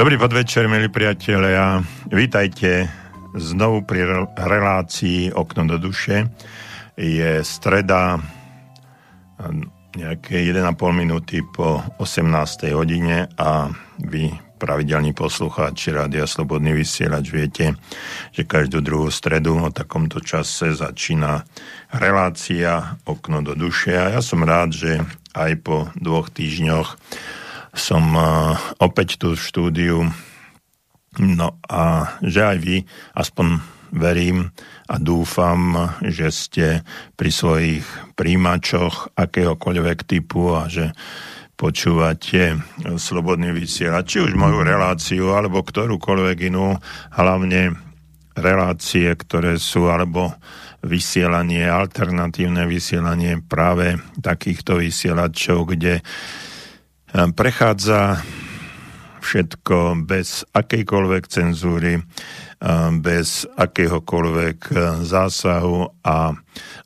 Dobrý podvečer, milí priatelia. Vítajte znovu pri relácii Okno do duše. Je streda nejaké 1,5 minúty po 18. hodine a vy pravidelní poslucháči Rádia Slobodný vysielač viete, že každú druhú stredu o takomto čase začína relácia Okno do duše a ja som rád, že aj po dvoch týždňoch som opäť tu v štúdiu. No a že aj vy, aspoň verím a dúfam, že ste pri svojich príjimačoch akéhokoľvek typu a že počúvate slobodný vysielač, či už moju reláciu, alebo ktorúkoľvek inú, hlavne relácie, ktoré sú, alebo vysielanie, alternatívne vysielanie práve takýchto vysielačov, kde prechádza všetko bez akejkoľvek cenzúry, bez akéhokoľvek zásahu a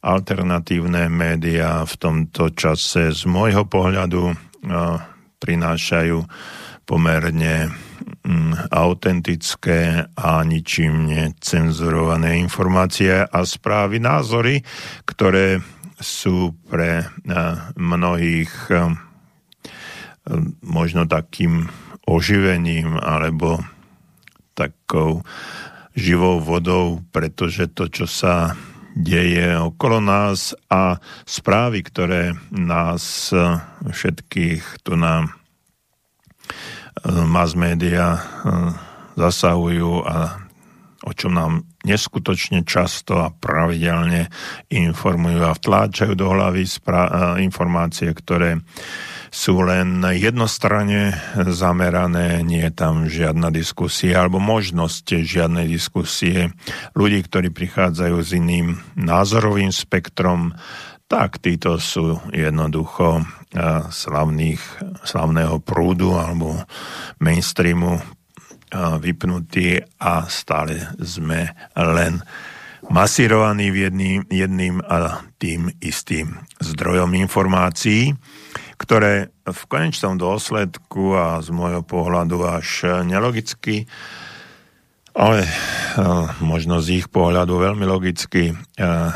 alternatívne médiá v tomto čase z môjho pohľadu prinášajú pomerne mm, autentické a ničím necenzurované informácie a správy, názory, ktoré sú pre mnohých možno takým oživením alebo takou živou vodou, pretože to, čo sa deje okolo nás a správy, ktoré nás všetkých tu na eh, mass media eh, zasahujú a o čom nám neskutočne často a pravidelne informujú a vtláčajú do hlavy eh, informácie, ktoré sú len jednostranne zamerané, nie je tam žiadna diskusia alebo možnosť žiadnej diskusie. Ľudí, ktorí prichádzajú s iným názorovým spektrom, tak títo sú jednoducho slavných, slavného prúdu alebo mainstreamu vypnutí a stále sme len masírovaní jedným, jedným a tým istým zdrojom informácií ktoré v konečnom dôsledku a z môjho pohľadu až nelogicky, ale možno z ich pohľadu veľmi logicky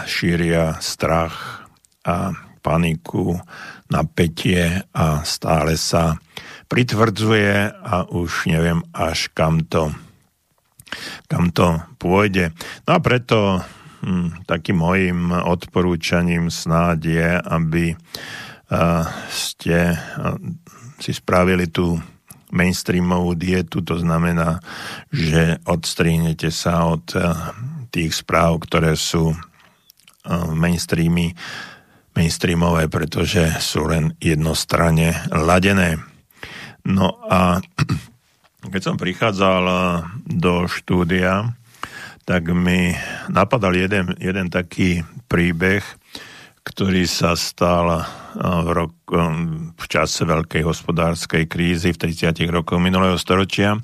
šíria strach a paniku, napätie a stále sa pritvrdzuje a už neviem až kam to, kam to pôjde. No a preto hm, takým mojim odporúčaním snáď je, aby ste si spravili tú mainstreamovú dietu, to znamená, že odstrihnete sa od tých správ, ktoré sú mainstreamy, mainstreamové, pretože sú len jednostranne ladené. No a keď som prichádzal do štúdia, tak mi napadal jeden, jeden taký príbeh, ktorý sa stal v, rok, v čase veľkej hospodárskej krízy v 30. rokoch minulého storočia.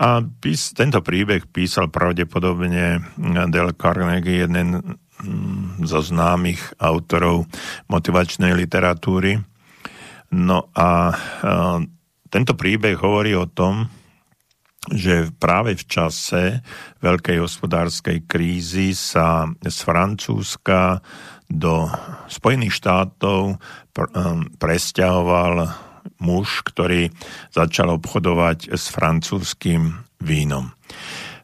A pís, tento príbeh písal pravdepodobne Del Carnegie, jeden mm, zo známych autorov motivačnej literatúry. No a tento príbeh hovorí o tom, že práve v čase veľkej hospodárskej krízy sa z Francúzska do Spojených štátov pr- um, presťahoval muž, ktorý začal obchodovať s francúzským vínom.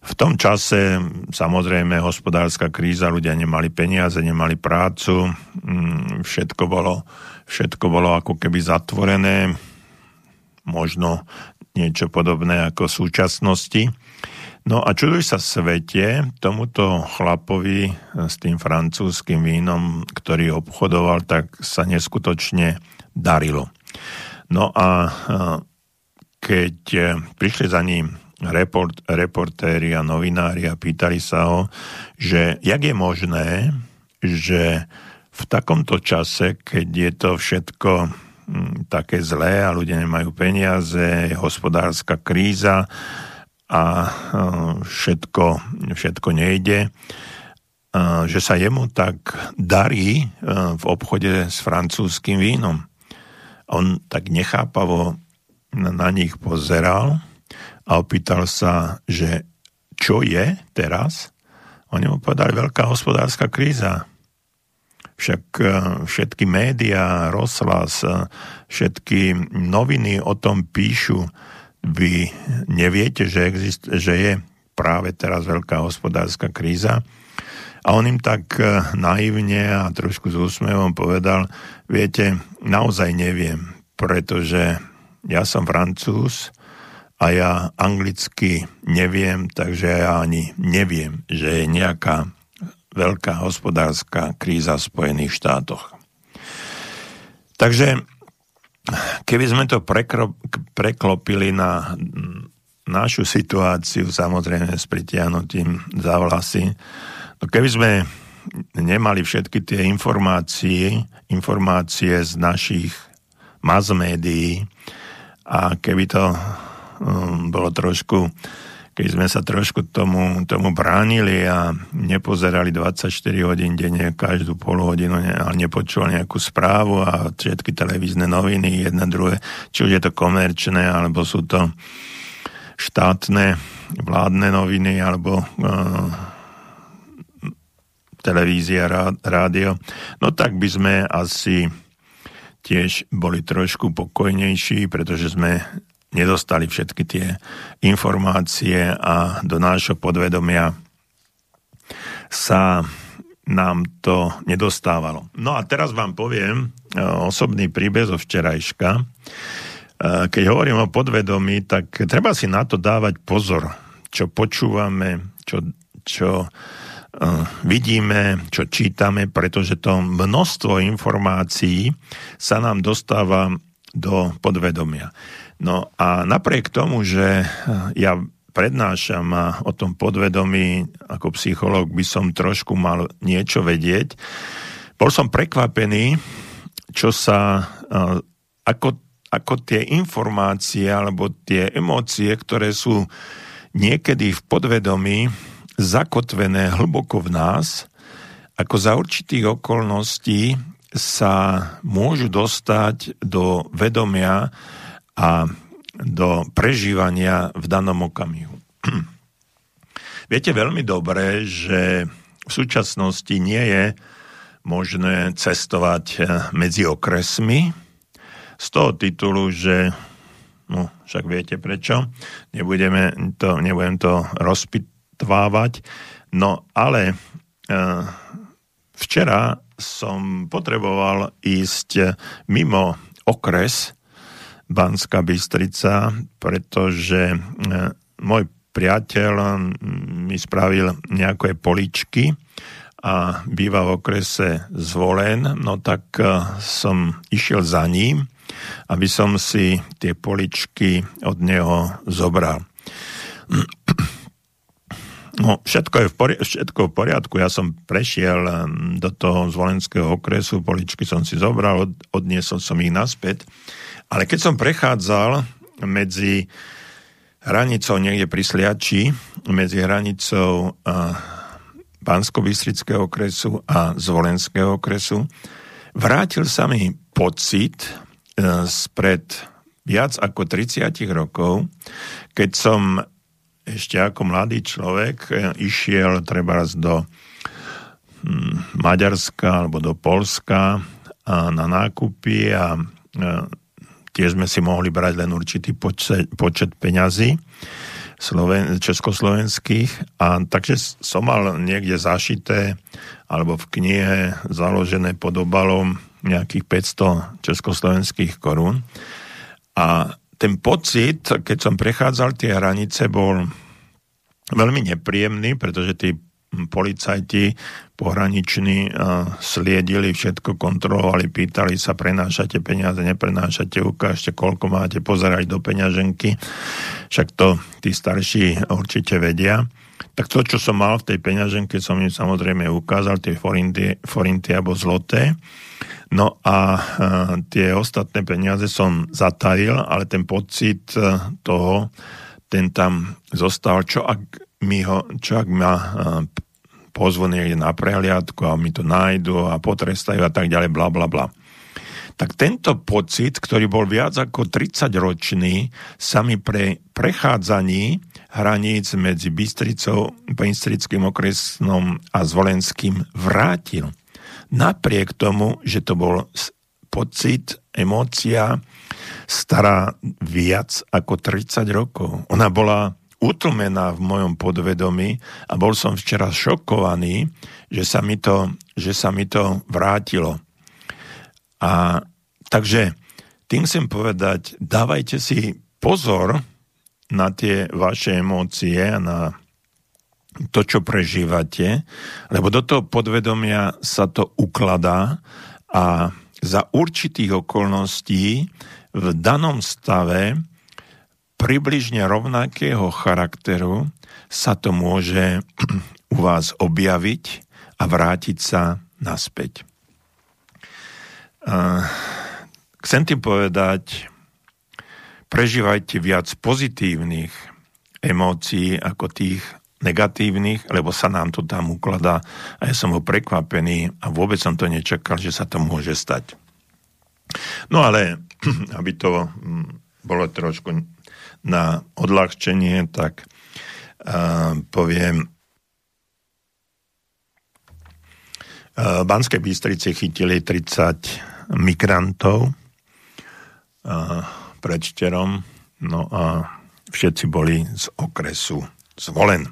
V tom čase samozrejme hospodárska kríza, ľudia nemali peniaze, nemali prácu, mm, všetko bolo, všetko bolo ako keby zatvorené, možno niečo podobné ako v súčasnosti. No a čuduj sa svete, tomuto chlapovi s tým francúzským vínom, ktorý obchodoval, tak sa neskutočne darilo. No a keď prišli za ním report, reportéri a novinári a pýtali sa ho, že jak je možné, že v takomto čase, keď je to všetko také zlé a ľudia nemajú peniaze, je hospodárska kríza, a všetko, všetko nejde, že sa jemu tak darí v obchode s francúzským vínom. On tak nechápavo na nich pozeral a opýtal sa, že čo je teraz? Oni mu povedali veľká hospodárska kríza. Však e, všetky médiá, rozhlas, e, všetky noviny o tom píšu. Vy neviete, že, exist- že je práve teraz veľká hospodárska kríza. A on im tak e, naivne a trošku s úsmevom povedal, viete, naozaj neviem, pretože ja som francúz a ja anglicky neviem, takže ja ani neviem, že je nejaká veľká hospodárska kríza v Spojených štátoch. Takže keby sme to preklopili na našu situáciu, samozrejme s pritiahnutím za vlasy, no keby sme nemali všetky tie informácie, informácie z našich mass médií a keby to um, bolo trošku, keď sme sa trošku tomu, tomu bránili a nepozerali 24 hodín denne, každú pol hodinu ne, a nepočúvali nejakú správu a všetky televízne noviny, jedna druhé, či už je to komerčné, alebo sú to štátne vládne noviny, alebo uh, televízia, rádio, no tak by sme asi tiež boli trošku pokojnejší, pretože sme nedostali všetky tie informácie a do nášho podvedomia sa nám to nedostávalo. No a teraz vám poviem e, osobný príbeh zo včerajška. E, keď hovorím o podvedomí, tak treba si na to dávať pozor, čo počúvame, čo, čo uh, vidíme, čo čítame, pretože to množstvo informácií sa nám dostáva do podvedomia. No a napriek tomu, že ja prednášam a o tom podvedomí ako psychológ by som trošku mal niečo vedieť, bol som prekvapený, čo sa, ako, ako tie informácie alebo tie emócie, ktoré sú niekedy v podvedomí zakotvené hlboko v nás, ako za určitých okolností sa môžu dostať do vedomia a do prežívania v danom okamihu. Viete veľmi dobre, že v súčasnosti nie je možné cestovať eh, medzi okresmi z toho titulu, že no, však viete prečo, nebudeme to, nebudem to rozpitvávať, no ale e, včera som potreboval ísť mimo okres Banská Bystrica, pretože e, môj priateľ mi spravil nejaké poličky a býva v okrese Zvolen, no tak e, som išiel za ním, aby som si tie poličky od neho zobral. No, všetko je v poriadku, všetko v poriadku. Ja som prešiel do toho zvolenského okresu, poličky som si zobral, od, odniesol som ich naspäť ale keď som prechádzal medzi hranicou niekde pri Sliači, medzi hranicou bansko okresu a Zvolenského okresu, vrátil sa mi pocit e, spred viac ako 30 rokov, keď som ešte ako mladý človek e, išiel treba do hm, Maďarska alebo do Polska na nákupy a e, tiež sme si mohli brať len určitý počet, počet peňazí Sloven, československých. A takže som mal niekde zašité alebo v knihe založené pod obalom nejakých 500 československých korún. A ten pocit, keď som prechádzal tie hranice, bol veľmi nepríjemný, pretože tí policajti pohraniční sliedili, všetko kontrolovali, pýtali sa, prenášate peniaze, neprenášate, ukážte, koľko máte, pozerať do peňaženky. Však to tí starší určite vedia. Tak to, čo som mal v tej peňaženke, som im samozrejme ukázal, tie forinty, forinty alebo zloté. No a tie ostatné peniaze som zatajil, ale ten pocit e, toho, ten tam zostal, čo ak mi ho, čo ak ma pozvú niekde na prehliadku a mi to nájdu a potrestajú a tak ďalej, bla bla bla. tak tento pocit, ktorý bol viac ako 30 ročný, sa mi pre prechádzaní hraníc medzi Bystricou, Bystrickým okresnom a Zvolenským vrátil. Napriek tomu, že to bol pocit, emócia stará viac ako 30 rokov. Ona bola utlmená v mojom podvedomí a bol som včera šokovaný, že sa mi to, že sa mi to vrátilo. A takže tým chcem povedať, dávajte si pozor na tie vaše emócie a na to, čo prežívate, lebo do toho podvedomia sa to ukladá a za určitých okolností v danom stave približne rovnakého charakteru sa to môže u vás objaviť a vrátiť sa naspäť. Chcem tým povedať, prežívajte viac pozitívnych emócií ako tých negatívnych, lebo sa nám to tam ukladá a ja som ho prekvapený a vôbec som to nečakal, že sa to môže stať. No ale, aby to mm, bolo trošku na odľahčenie, tak uh, poviem, uh, Banskej Bystrici chytili 30 migrantov uh, pred šterom, no a všetci boli z okresu zvolen.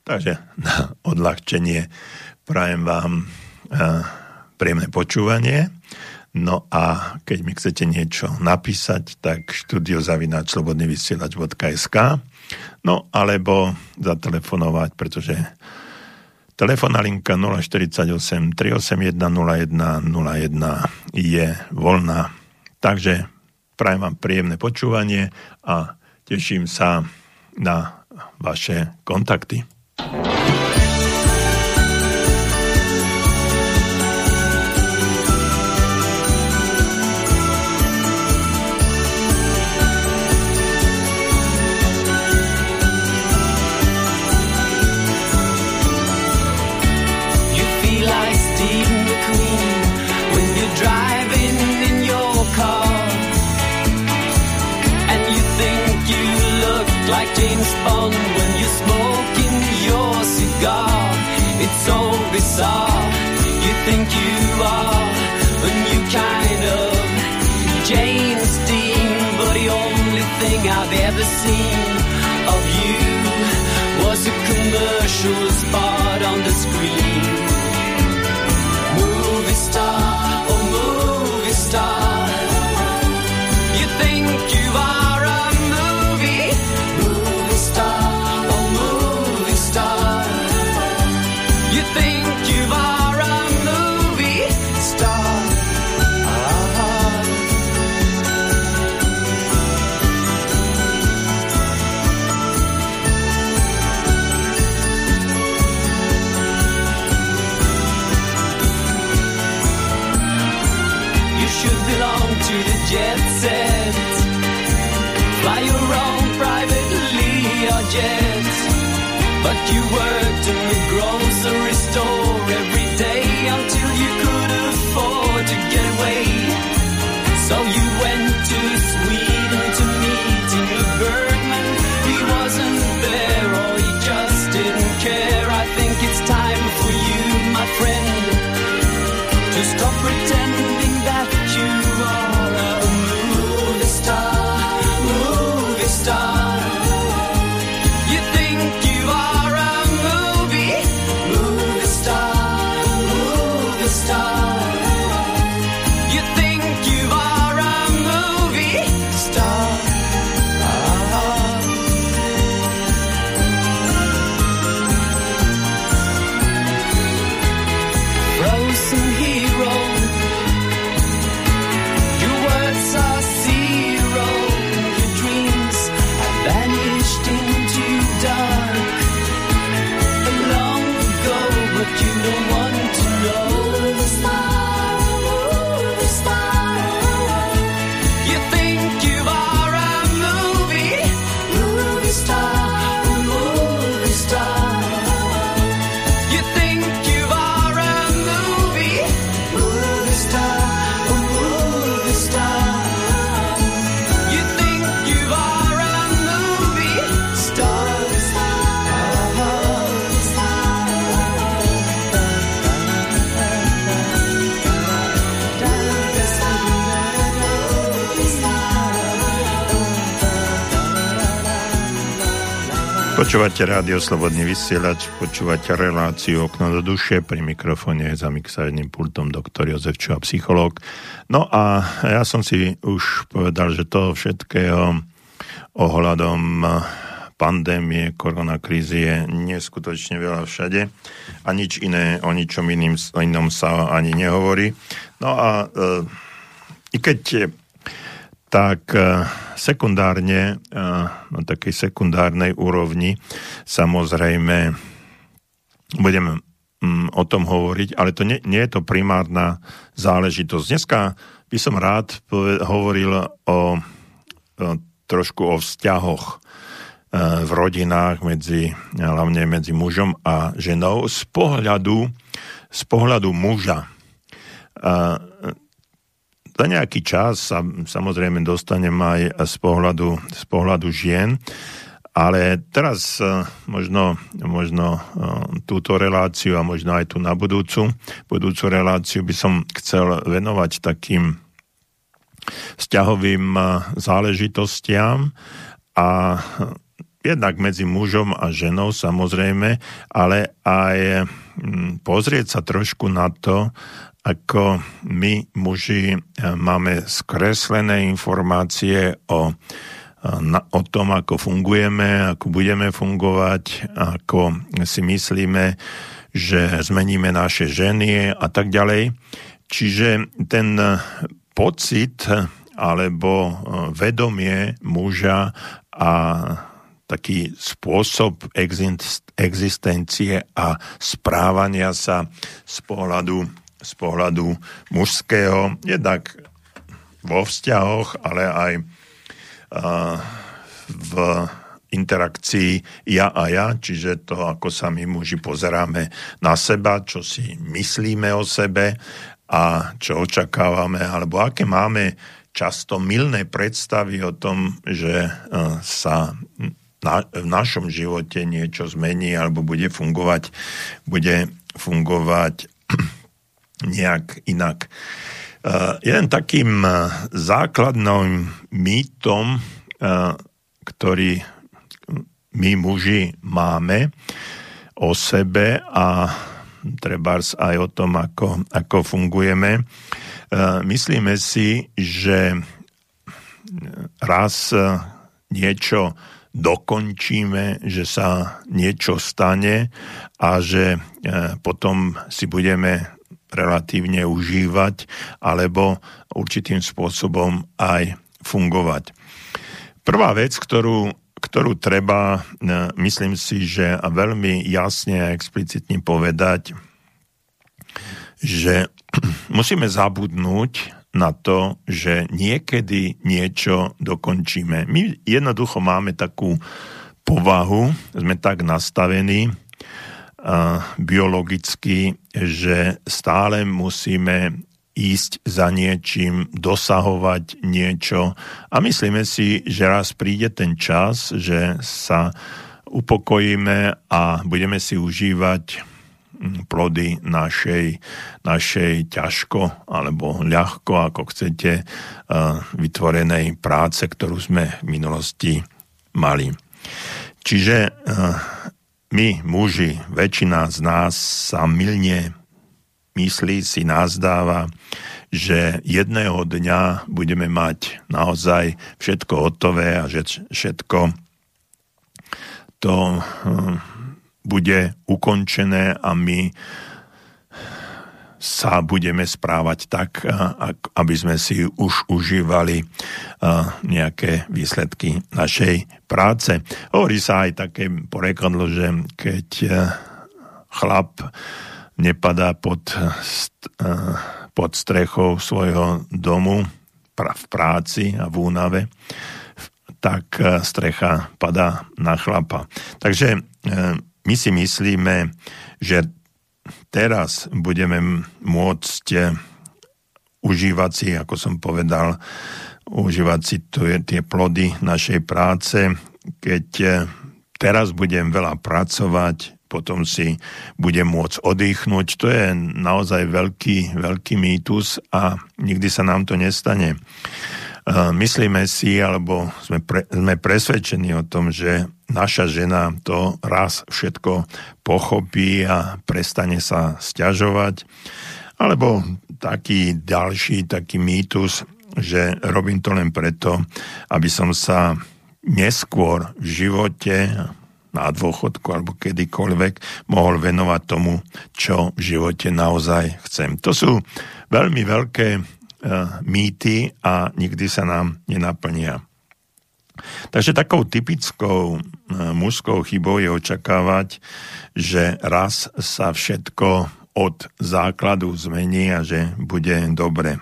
Takže na odľahčenie prajem vám príjemné počúvanie No a keď mi chcete niečo napísať, tak studiozavinačslobodnyvysielač.sk no alebo zatelefonovať, pretože telefónna linka 048 381 01 01 je voľná. Takže prajem vám príjemné počúvanie a teším sa na vaše kontakty. always saw. You think you are, when you kind of James Dean. But the only thing I've ever seen of you was a commercial spot on the screen. Movie star, oh movie star. Počúvate rádio Slobodný vysielač, počúvate reláciu Okno do duše, pri mikrofóne za mixážnym pultom doktor Jozef Čuha, psychológ. No a ja som si už povedal, že toho všetkého ohľadom pandémie, koronakrízy je neskutočne veľa všade a nič iné, o ničom iným, inom sa ani nehovorí. No a e, i keď tak e, sekundárne, e, na takej sekundárnej úrovni samozrejme budeme mm, o tom hovoriť, ale to nie, nie je to primárna záležitosť. Dneska by som rád hovoril o, o trošku o vzťahoch e, v rodinách medzi, hlavne medzi mužom a ženou z pohľadu, z pohľadu muža za nejaký čas sa samozrejme dostanem aj z pohľadu, z pohľadu žien, ale teraz e, možno, možno e, túto reláciu a možno aj tu na budúcu, budúcu reláciu by som chcel venovať takým vzťahovým e, záležitostiam a jednak medzi mužom a ženou samozrejme, ale aj pozrieť sa trošku na to, ako my muži e, máme skreslené informácie o, e, o tom, ako fungujeme, ako budeme fungovať, ako si myslíme, že zmeníme naše ženy a tak ďalej. Čiže ten pocit alebo e, vedomie muža a taký spôsob existencie a správania sa z pohľadu z pohľadu mužského, jednak vo vzťahoch, ale aj v interakcii ja a ja, čiže to, ako sa my muži pozeráme na seba, čo si myslíme o sebe a čo očakávame, alebo aké máme často milné predstavy o tom, že sa na, v našom živote niečo zmení alebo bude fungovať, bude fungovať nejak inak. Uh, jeden takým uh, základným mýtom, uh, ktorý my muži máme o sebe a trebárs aj o tom, ako, ako fungujeme, myslíme si, že raz niečo dokončíme, že sa niečo stane a že potom si budeme relatívne užívať alebo určitým spôsobom aj fungovať. Prvá vec, ktorú, ktorú treba, e, myslím si, že veľmi jasne a explicitne povedať, že musíme zabudnúť na to, že niekedy niečo dokončíme. My jednoducho máme takú povahu, sme tak nastavení, biologicky, že stále musíme ísť za niečím, dosahovať niečo a myslíme si, že raz príde ten čas, že sa upokojíme a budeme si užívať hm, plody našej, našej ťažko alebo ľahko, ako chcete, vytvorenej práce, ktorú sme v minulosti mali. Čiže my, muži, väčšina z nás sa milne myslí, si nazdáva, že jedného dňa budeme mať naozaj všetko hotové a že všetko to hm, bude ukončené a my sa budeme správať tak, aby sme si už užívali nejaké výsledky našej práce. Hovorí sa aj také porekadlo, že keď chlap nepadá pod, pod strechou svojho domu v práci a v únave, tak strecha padá na chlapa. Takže e, my si myslíme, že teraz budeme môcť eh, užívať si, ako som povedal, užívať si tie plody našej práce. Keď eh, teraz budem veľa pracovať, potom si budem môcť oddychnúť. To je naozaj veľký, veľký mýtus a nikdy sa nám to nestane. Myslíme si, alebo sme, pre, sme presvedčení o tom, že naša žena to raz všetko pochopí a prestane sa stiažovať. Alebo taký ďalší, taký mýtus, že robím to len preto, aby som sa neskôr v živote na dôchodku alebo kedykoľvek mohol venovať tomu, čo v živote naozaj chcem. To sú veľmi veľké mýty a nikdy sa nám nenaplnia. Takže takou typickou uh, mužskou chybou je očakávať, že raz sa všetko od základu zmení a že bude dobre.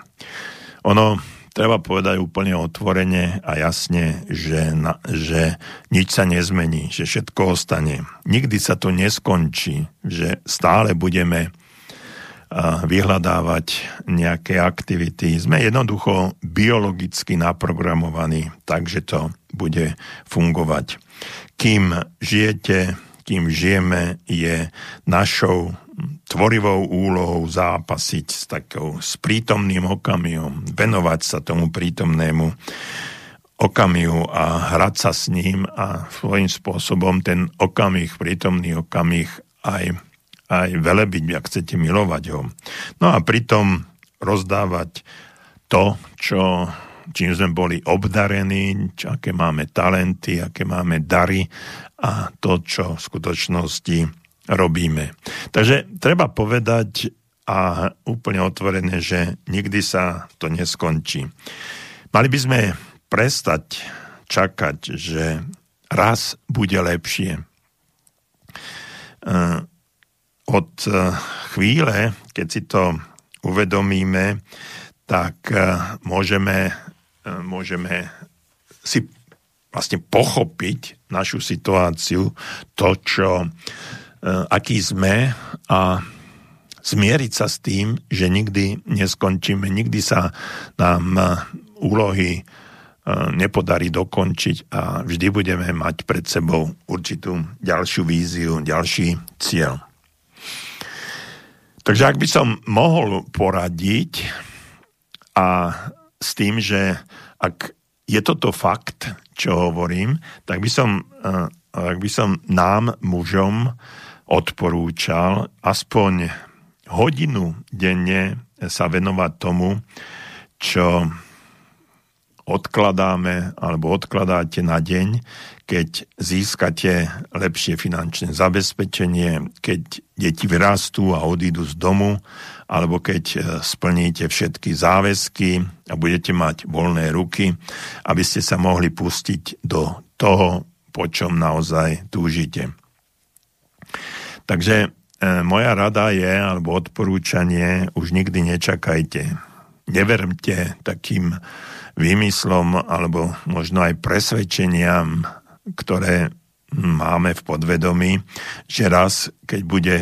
Ono treba povedať úplne otvorene a jasne, že, na, že nič sa nezmení, že všetko ostane. Nikdy sa to neskončí, že stále budeme vyhľadávať nejaké aktivity. Sme jednoducho biologicky naprogramovaní, takže to bude fungovať. Kým žijete, kým žijeme, je našou tvorivou úlohou zápasiť s takou s prítomným okamihom, venovať sa tomu prítomnému okamihu a hrať sa s ním a svojím spôsobom ten okamih, prítomný okamih aj, aj velebiť, ak chcete milovať ho. No a pritom rozdávať to, čo, čím sme boli obdarení, čo, aké máme talenty, aké máme dary a to, čo v skutočnosti robíme. Takže treba povedať a úplne otvorené, že nikdy sa to neskončí. Mali by sme prestať čakať, že raz bude lepšie. Eh, od eh, chvíle, keď si to uvedomíme, tak eh, môžeme, môžeme si vlastne pochopiť našu situáciu, to, čo Eh, aký sme a zmieriť sa s tým, že nikdy neskončíme, nikdy sa nám eh, úlohy eh, nepodarí dokončiť a vždy budeme mať pred sebou určitú ďalšiu víziu, ďalší cieľ. Takže ak by som mohol poradiť a s tým, že ak je toto fakt, čo hovorím, tak by som, ak by som nám, mužom, odporúčal aspoň hodinu denne sa venovať tomu, čo odkladáme alebo odkladáte na deň, keď získate lepšie finančné zabezpečenie, keď deti vyrastú a odídu z domu, alebo keď e, splníte všetky záväzky a budete mať voľné ruky, aby ste sa mohli pustiť do toho, po čom naozaj túžite. Takže e, moja rada je, alebo odporúčanie, už nikdy nečakajte. Nevermte takým výmyslom, alebo možno aj presvedčeniam, ktoré máme v podvedomí, že raz, keď bude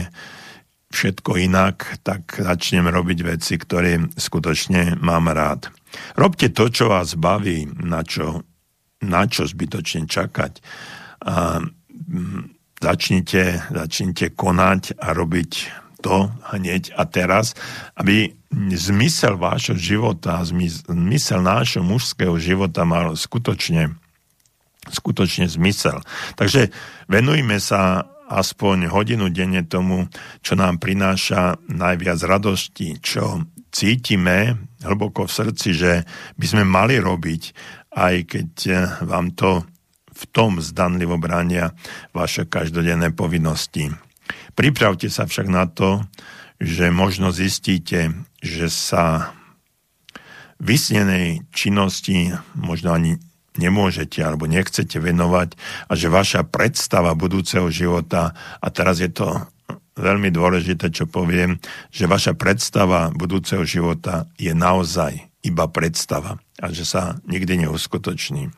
všetko inak, tak začnem robiť veci, ktoré skutočne mám rád. Robte to, čo vás baví, na čo, na čo zbytočne čakať. A, začnite, začnite konať a robiť to hneď a teraz, aby zmysel vášho života, zmysel nášho mužského života mal skutočne, skutočne zmysel. Takže venujme sa aspoň hodinu denne tomu, čo nám prináša najviac radosti, čo cítime hlboko v srdci, že by sme mali robiť, aj keď vám to v tom zdanlivo bránia vaše každodenné povinnosti. Pripravte sa však na to, že možno zistíte, že sa vysnenej činnosti možno ani nemôžete alebo nechcete venovať a že vaša predstava budúceho života, a teraz je to veľmi dôležité, čo poviem, že vaša predstava budúceho života je naozaj iba predstava a že sa nikdy neuskutoční.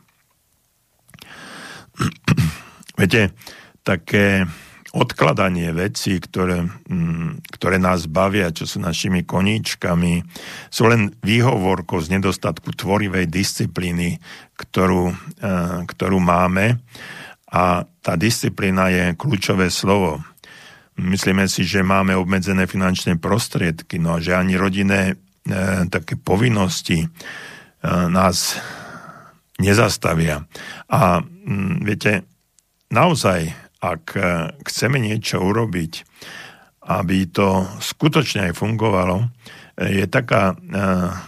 Viete, také odkladanie vecí, ktoré, mm, ktoré nás bavia, čo sú našimi koníčkami, sú len výhovorkou z nedostatku tvorivej disciplíny, ktorú, e, ktorú máme. A tá disciplína je kľúčové slovo. Myslíme si, že máme obmedzené finančné prostriedky, no a že ani rodinné e, také povinnosti nás nezastavia. A mm, viete, naozaj, ak e, chceme niečo urobiť, aby to skutočne aj fungovalo, e, je taká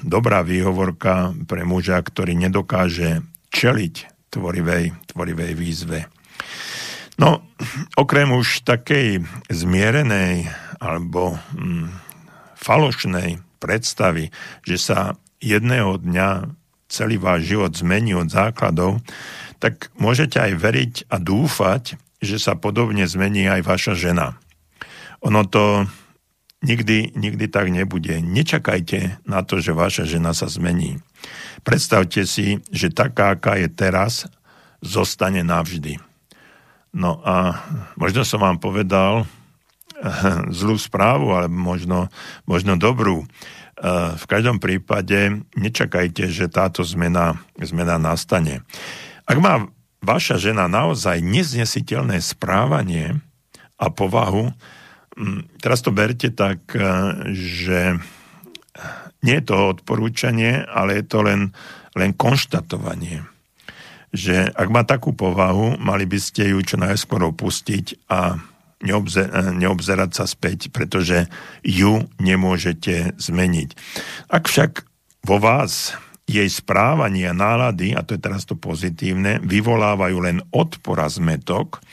dobrá výhovorka pre muža, ktorý nedokáže čeliť tvorivej, tvorivej výzve. No, okrem už takej zmierenej alebo mm, falošnej predstavy, že sa jedného dňa celý váš život zmení od základov, tak môžete aj veriť a dúfať, že sa podobne zmení aj vaša žena. Ono to nikdy, nikdy tak nebude. Nečakajte na to, že vaša žena sa zmení. Predstavte si, že taká, aká je teraz, zostane navždy. No a možno som vám povedal zlú správu, ale možno, možno dobrú. E, v každom prípade nečakajte, že táto zmena, zmena nastane. Ak má vaša žena naozaj neznesiteľné správanie a povahu, teraz to berte tak, e, že nie je to odporúčanie, ale je to len, len konštatovanie že ak má takú povahu, mali by ste ju čo najskôr opustiť a neobzerať sa späť, pretože ju nemôžete zmeniť. Ak však vo vás jej správanie a nálady, a to je teraz to pozitívne, vyvolávajú len odpor a zmetok,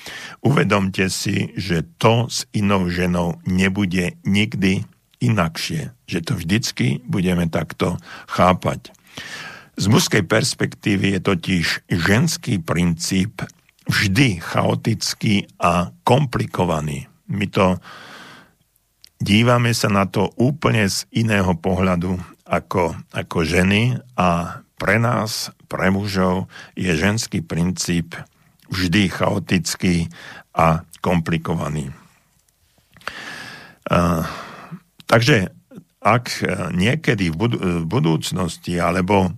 uvedomte si, že to s inou ženou nebude nikdy inakšie. Že to vždycky budeme takto chápať. Z mužskej perspektívy je totiž ženský princíp vždy chaotický a komplikovaný. My to dívame sa na to úplne z iného pohľadu ako, ako ženy a pre nás, pre mužov, je ženský princíp vždy chaotický a komplikovaný. Uh, takže ak niekedy v, bud- v budúcnosti alebo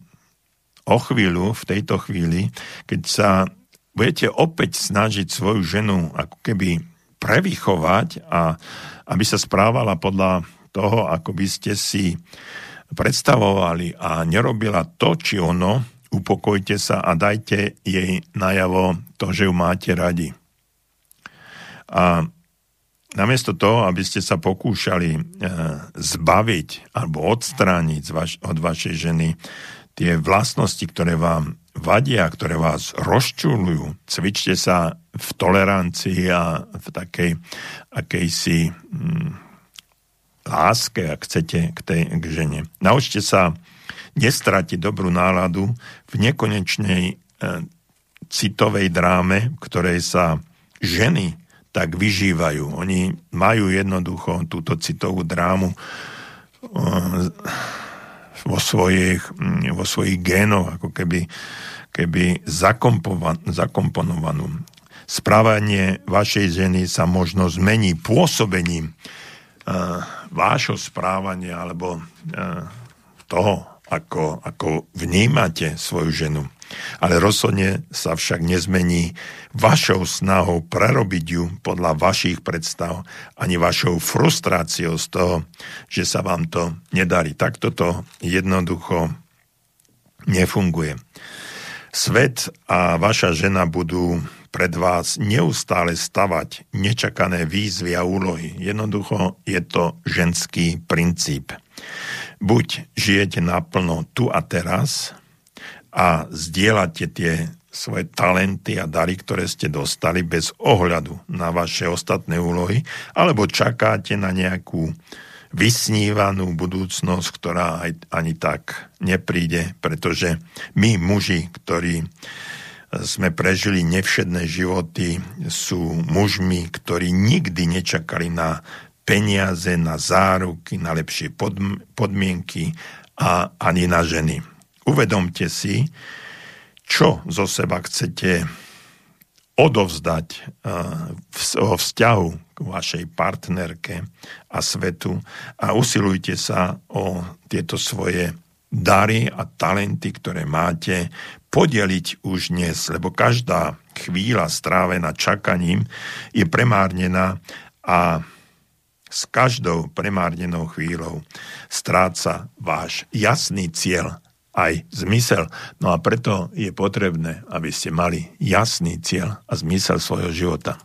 o chvíľu, v tejto chvíli, keď sa budete opäť snažiť svoju ženu ako keby prevychovať a aby sa správala podľa toho, ako by ste si predstavovali a nerobila to, či ono, upokojte sa a dajte jej najavo to, že ju máte radi. A namiesto toho, aby ste sa pokúšali e, zbaviť alebo odstrániť od vašej ženy tie vlastnosti, ktoré vám vadia, ktoré vás rozčulujú, cvičte sa v tolerancii a v takej akejsi hm, láske, ak chcete, k tej k žene. Naučte sa nestratiť dobrú náladu v nekonečnej e, citovej dráme, ktorej sa ženy tak vyžívajú. Oni majú jednoducho túto citovú drámu e, vo svojich, mm, vo svojich génoch, ako keby, keby zakomponovanú. Správanie vašej ženy sa možno zmení pôsobením uh, vášho správania alebo uh, toho, ako, ako vnímate svoju ženu ale rozhodne sa však nezmení vašou snahou prerobiť ju podľa vašich predstav, ani vašou frustráciou z toho, že sa vám to nedarí. Tak toto jednoducho nefunguje. Svet a vaša žena budú pred vás neustále stavať nečakané výzvy a úlohy. Jednoducho je to ženský princíp. Buď žijete naplno tu a teraz, a zdieľate tie svoje talenty a dary, ktoré ste dostali bez ohľadu na vaše ostatné úlohy, alebo čakáte na nejakú vysnívanú budúcnosť, ktorá aj, ani tak nepríde, pretože my muži, ktorí sme prežili nevšedné životy, sú mužmi, ktorí nikdy nečakali na peniaze, na záruky, na lepšie podmienky a ani na ženy. Uvedomte si, čo zo seba chcete odovzdať eh, vo vzťahu k vašej partnerke a svetu a usilujte sa o tieto svoje dary a talenty, ktoré máte, podeliť už dnes, lebo každá chvíľa strávená čakaním je premárnená a s každou premárnenou chvíľou stráca váš jasný cieľ aj zmysel. No a preto je potrebné, aby ste mali jasný cieľ a zmysel svojho života.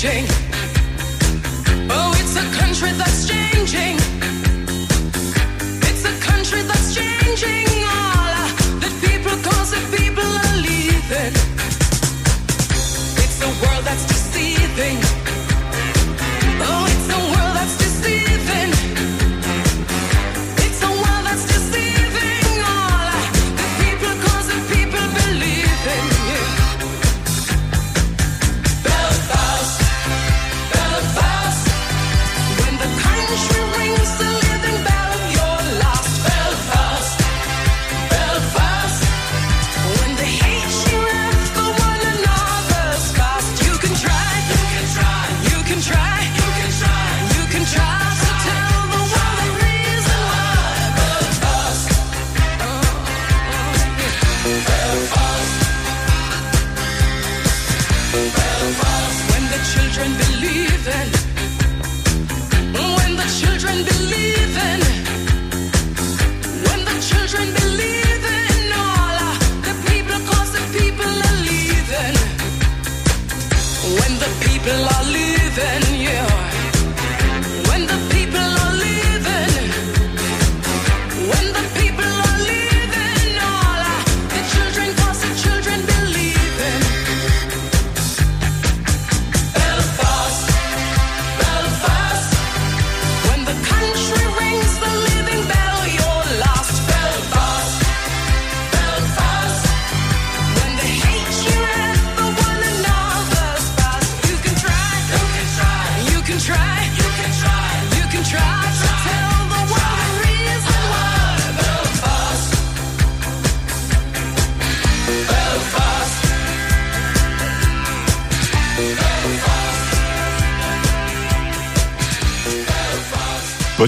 changing. Oh, it's a country that's changing. It's a country that's changing. All the people cause the people are leaving. It's a world that's deceiving.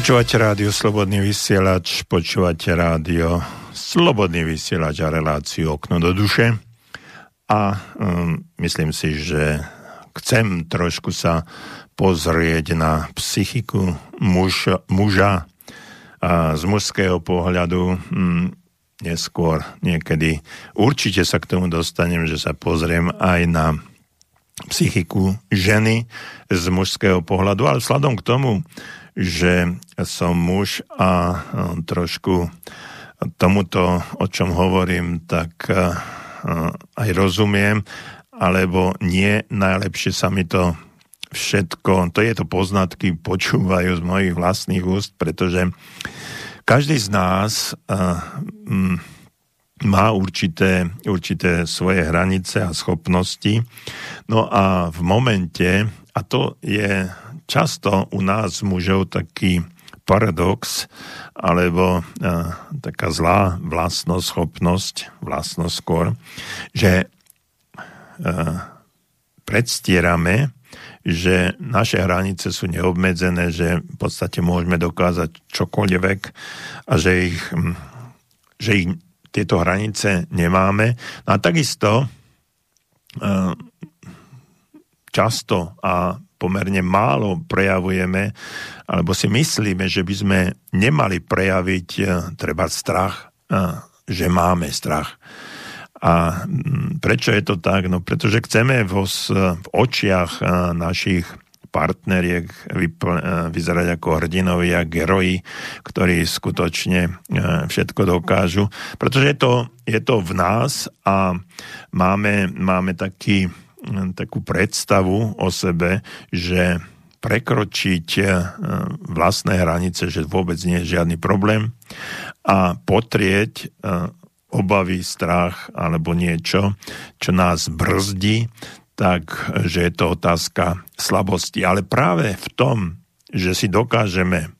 Počúvate rádio Slobodný vysielač, počúvate rádio Slobodný vysielač a reláciu Okno do duše. A um, myslím si, že chcem trošku sa pozrieť na psychiku muž, muža a z mužského pohľadu um, neskôr niekedy. Určite sa k tomu dostanem, že sa pozriem aj na psychiku ženy z mužského pohľadu, ale vzhľadom k tomu, že som muž a trošku tomuto, o čom hovorím, tak aj rozumiem, alebo nie, najlepšie sa mi to všetko, to je to poznatky, počúvajú z mojich vlastných úst, pretože každý z nás má určité, určité svoje hranice a schopnosti. No a v momente, a to je často u nás mužov taký paradox alebo uh, taká zlá vlastnosť, schopnosť, vlastnosť skôr, že uh, predstierame, že naše hranice sú neobmedzené, že v podstate môžeme dokázať čokoľvek a že ich, že ich tieto hranice nemáme. No a takisto uh, často a pomerne málo prejavujeme, alebo si myslíme, že by sme nemali prejaviť e, treba strach, e, že máme strach. A prečo je to tak? No pretože chceme vo, v očiach našich partneriek vyzerať ako hrdinovia, geroji, ktorí skutočne všetko dokážu. Pretože je to, je to v nás a máme, máme taký takú predstavu o sebe, že prekročiť e, vlastné hranice, že vôbec nie je žiadny problém a potrieť e, obavy, strach alebo niečo, čo nás brzdí, tak že je to otázka slabosti. Ale práve v tom, že si dokážeme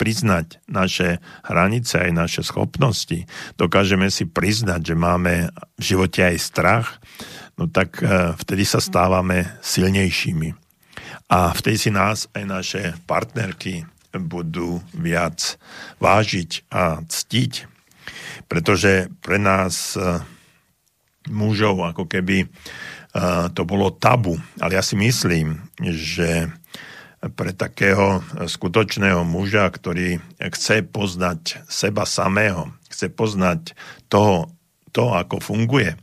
priznať naše hranice aj naše schopnosti, dokážeme si priznať, že máme v živote aj strach, no tak e, vtedy sa stávame silnejšími. A vtedy si nás aj naše partnerky budú viac vážiť a ctiť, pretože pre nás e, mužov ako keby e, to bolo tabu. Ale ja si myslím, že pre takého skutočného muža, ktorý chce poznať seba samého, chce poznať toho, to, ako funguje,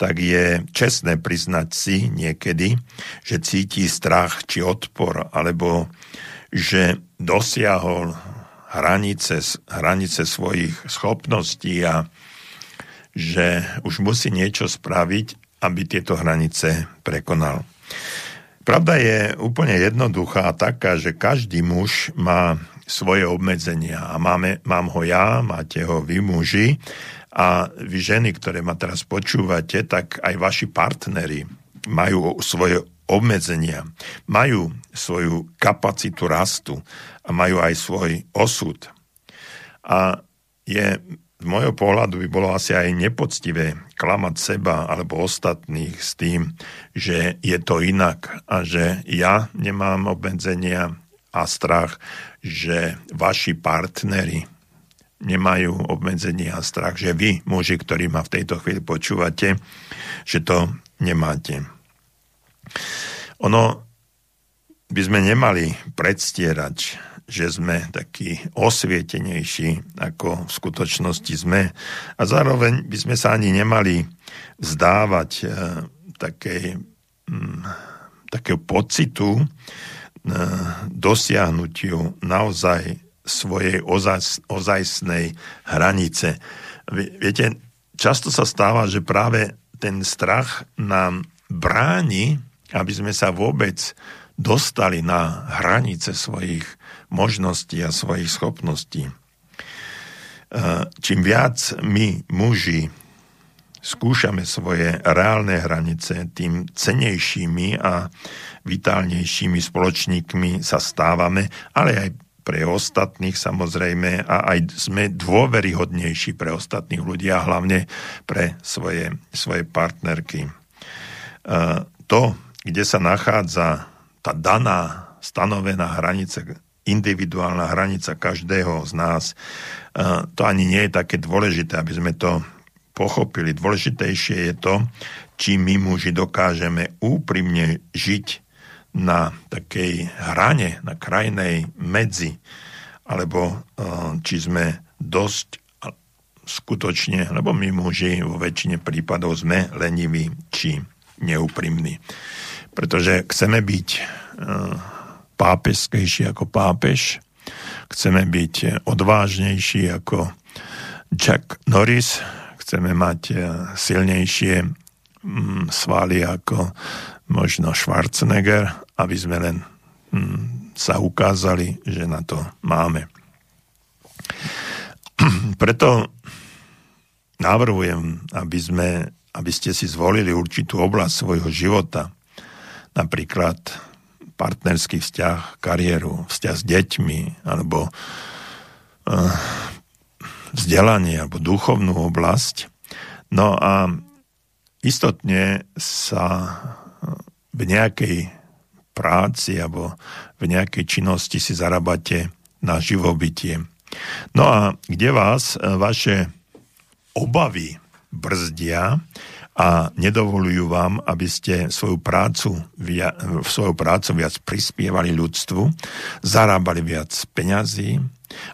tak je čestné priznať si niekedy, že cíti strach či odpor, alebo že dosiahol hranice, hranice svojich schopností a že už musí niečo spraviť, aby tieto hranice prekonal. Pravda je úplne jednoduchá taká, že každý muž má svoje obmedzenia a máme, mám ho ja, máte ho vy muži a vy ženy, ktoré ma teraz počúvate, tak aj vaši partnery majú svoje obmedzenia, majú svoju kapacitu rastu a majú aj svoj osud. A je z môjho pohľadu by bolo asi aj nepoctivé klamať seba alebo ostatných s tým, že je to inak a že ja nemám obmedzenia a strach, že vaši partnery nemajú obmedzenia a strach, že vy, muži, ktorí ma v tejto chvíli počúvate, že to nemáte. Ono by sme nemali predstierať, že sme takí osvietenejší, ako v skutočnosti sme. A zároveň by sme sa ani nemali vzdávať e, takej, m, takého pocitu e, dosiahnutiu naozaj svojej ozaj, ozajstnej hranice. Viete, často sa stáva, že práve ten strach nám bráni, aby sme sa vôbec dostali na hranice svojich možností a svojich schopností. E, čím viac my, muži, skúšame svoje reálne hranice, tým cenejšími a vitálnejšími spoločníkmi sa stávame, ale aj pre ostatných samozrejme a aj sme dôveryhodnejší pre ostatných ľudí a hlavne pre svoje, svoje partnerky. E, to, kde sa nachádza tá daná stanovená hranica, individuálna hranica každého z nás, e, to ani nie je také dôležité, aby sme to pochopili. Dôležitejšie je to, či my muži dokážeme úprimne žiť na takej hrane, na krajnej medzi, alebo uh, či sme dosť skutočne, lebo my muži vo väčšine prípadov sme leniví či neúprimní. Pretože chceme byť uh, pápežskejší ako pápež, chceme byť odvážnejší ako Jack Norris, chceme mať uh, silnejšie um, svaly ako možno Schwarzenegger, aby sme len hm, sa ukázali, že na to máme. Preto navrhujem, aby, sme, aby ste si zvolili určitú oblasť svojho života, napríklad partnerský vzťah, kariéru, vzťah s deťmi, alebo uh, vzdelanie, alebo duchovnú oblasť. No a istotne sa v nejakej práci alebo v nejakej činnosti si zarábate na živobytie. No a kde vás e, vaše obavy brzdia a nedovolujú vám, aby ste svoju prácu, svoju prácu viac prispievali ľudstvu, zarábali viac peňazí,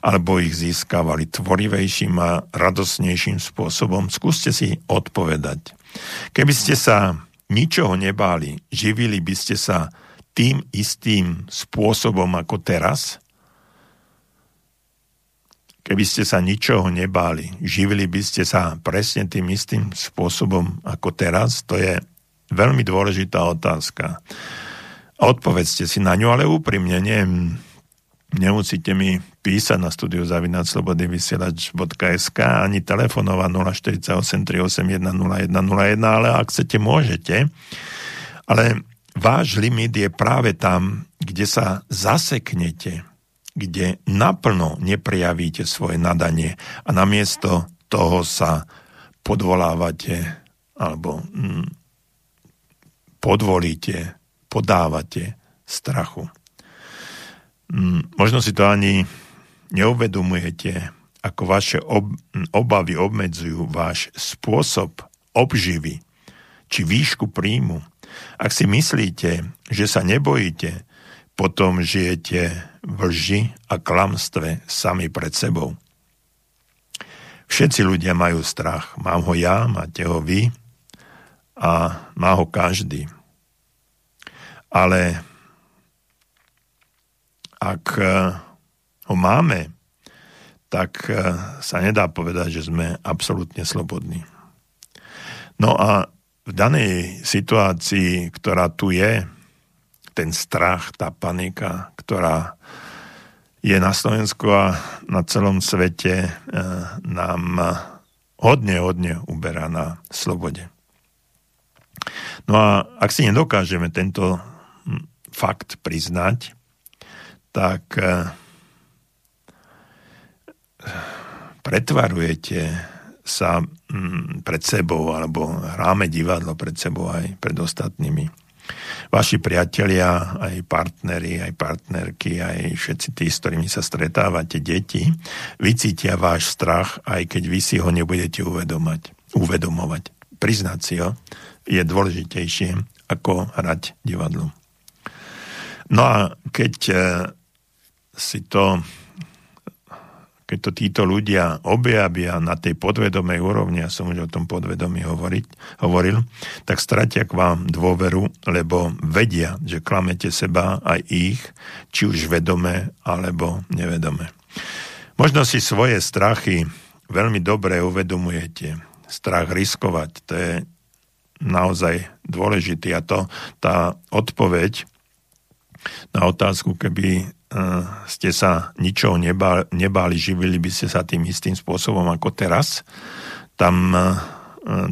alebo ich získavali tvorivejším a radosnejším spôsobom, skúste si odpovedať. Keby ste sa ničoho nebáli, živili by ste sa tým istým spôsobom ako teraz? Keby ste sa ničoho nebáli, živili by ste sa presne tým istým spôsobom ako teraz? To je veľmi dôležitá otázka. Odpovedzte si na ňu, ale úprimne, nie, nemusíte mi písať na studiu zavinačslobodnyvysielač.sk ani telefonovať 048 381 0101, ale ak chcete, môžete. Ale váš limit je práve tam, kde sa zaseknete, kde naplno neprijavíte svoje nadanie a namiesto toho sa podvolávate alebo mm, podvolíte, podávate strachu. Mm, možno si to ani neuvedomujete, ako vaše ob- obavy obmedzujú váš spôsob obživy či výšku príjmu. Ak si myslíte, že sa nebojíte, potom žijete v lži a klamstve sami pred sebou. Všetci ľudia majú strach. Mám ho ja, máte ho vy a má ho každý. Ale ak eh, ho máme, tak eh, sa nedá povedať, že sme absolútne slobodní. No a v danej situácii, ktorá tu je, ten strach, tá panika, ktorá je na Slovensku a na celom svete, e, nám hodne, hodne uberá na slobode. No a ak si nedokážeme tento fakt priznať, tak e, pretvarujete sa pred sebou alebo hráme divadlo pred sebou aj pred ostatnými vaši priatelia, aj partneri, aj partnerky, aj všetci tí, s ktorými sa stretávate, deti, vycítia váš strach, aj keď vy si ho nebudete uvedomať, uvedomovať. Priznať si ho je dôležitejšie ako hrať divadlo. No a keď eh, si to keď to títo ľudia objavia na tej podvedomej úrovni, ja som už o tom podvedomí hovoriť, hovoril, tak stratia k vám dôveru, lebo vedia, že klamete seba aj ich, či už vedome alebo nevedome. Možno si svoje strachy veľmi dobre uvedomujete. Strach riskovať, to je naozaj dôležitý a to tá odpoveď na otázku, keby ste sa ničoho nebáli, nebáli, živili by ste sa tým istým spôsobom ako teraz, tam eh,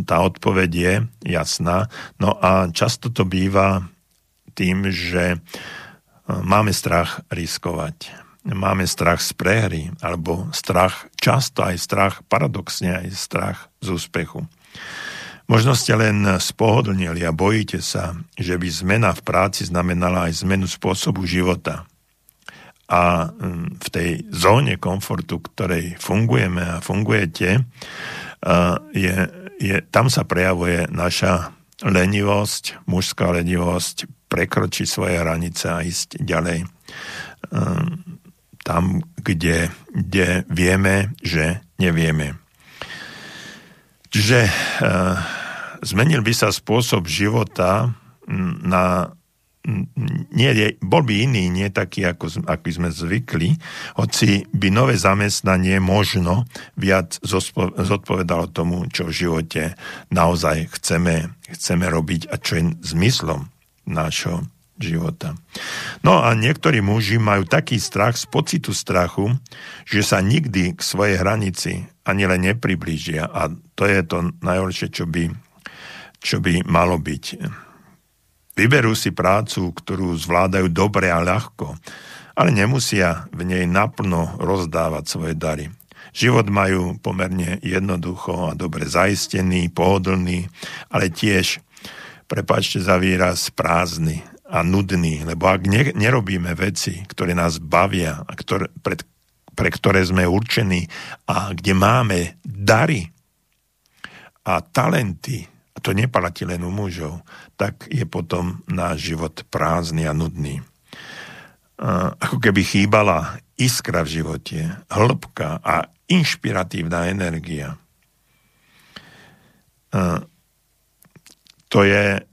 tá odpoveď je jasná. No a často to býva tým, že máme strach riskovať. Máme strach z prehry, alebo strach, často aj strach, paradoxne aj strach z úspechu. Možno ste len spohodlnili a bojíte sa, že by zmena v práci znamenala aj zmenu spôsobu života – a mm, v tej zóne komfortu, ktorej fungujeme a fungujete, je, je, tam sa prejavuje naša lenivosť, mužská lenivosť, prekročiť svoje hranice a ísť ďalej tam, kde, kde vieme, že nevieme. Čiže zmenil by sa spôsob života na nie, bol by iný, nie taký, ako, ako sme zvykli, hoci by nové zamestnanie možno viac zodpovedalo tomu, čo v živote naozaj chceme, chceme robiť a čo je zmyslom nášho života. No a niektorí muži majú taký strach z pocitu strachu, že sa nikdy k svojej hranici ani len nepriblížia a to je to najhoršie, čo by, čo by malo byť Vyberú si prácu, ktorú zvládajú dobre a ľahko, ale nemusia v nej naplno rozdávať svoje dary. Život majú pomerne jednoducho a dobre zaistený, pohodlný, ale tiež, prepačte za výraz, prázdny a nudný, lebo ak ne, nerobíme veci, ktoré nás bavia a ktoré, pred, pre ktoré sme určení a kde máme dary a talenty a to neplatí len u mužov, tak je potom náš život prázdny a nudný. Ako keby chýbala iskra v živote, hĺbka a inšpiratívna energia. To je,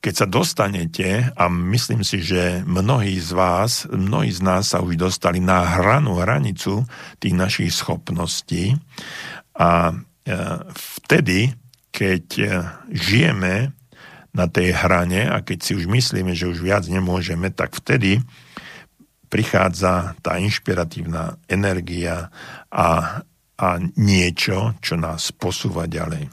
keď sa dostanete, a myslím si, že mnohí z vás, mnohí z nás sa už dostali na hranu, hranicu tých našich schopností a vtedy keď e, žijeme na tej hrane a keď si už myslíme, že už viac nemôžeme, tak vtedy prichádza tá inšpiratívna energia a, a niečo, čo nás posúva ďalej.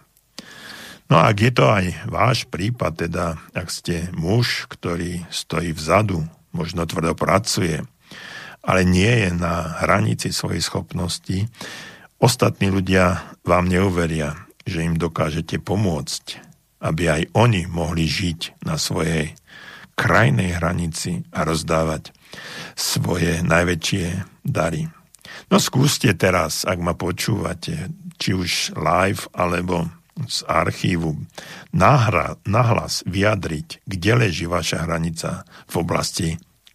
No a ak je to aj váš prípad, teda ak ste muž, ktorý stojí vzadu, možno tvrdo pracuje, ale nie je na hranici svojej schopnosti, ostatní ľudia vám neuveria že im dokážete pomôcť, aby aj oni mohli žiť na svojej krajnej hranici a rozdávať svoje najväčšie dary. No skúste teraz, ak ma počúvate, či už live alebo z archívu, nahra, nahlas vyjadriť, kde leží vaša hranica v oblasti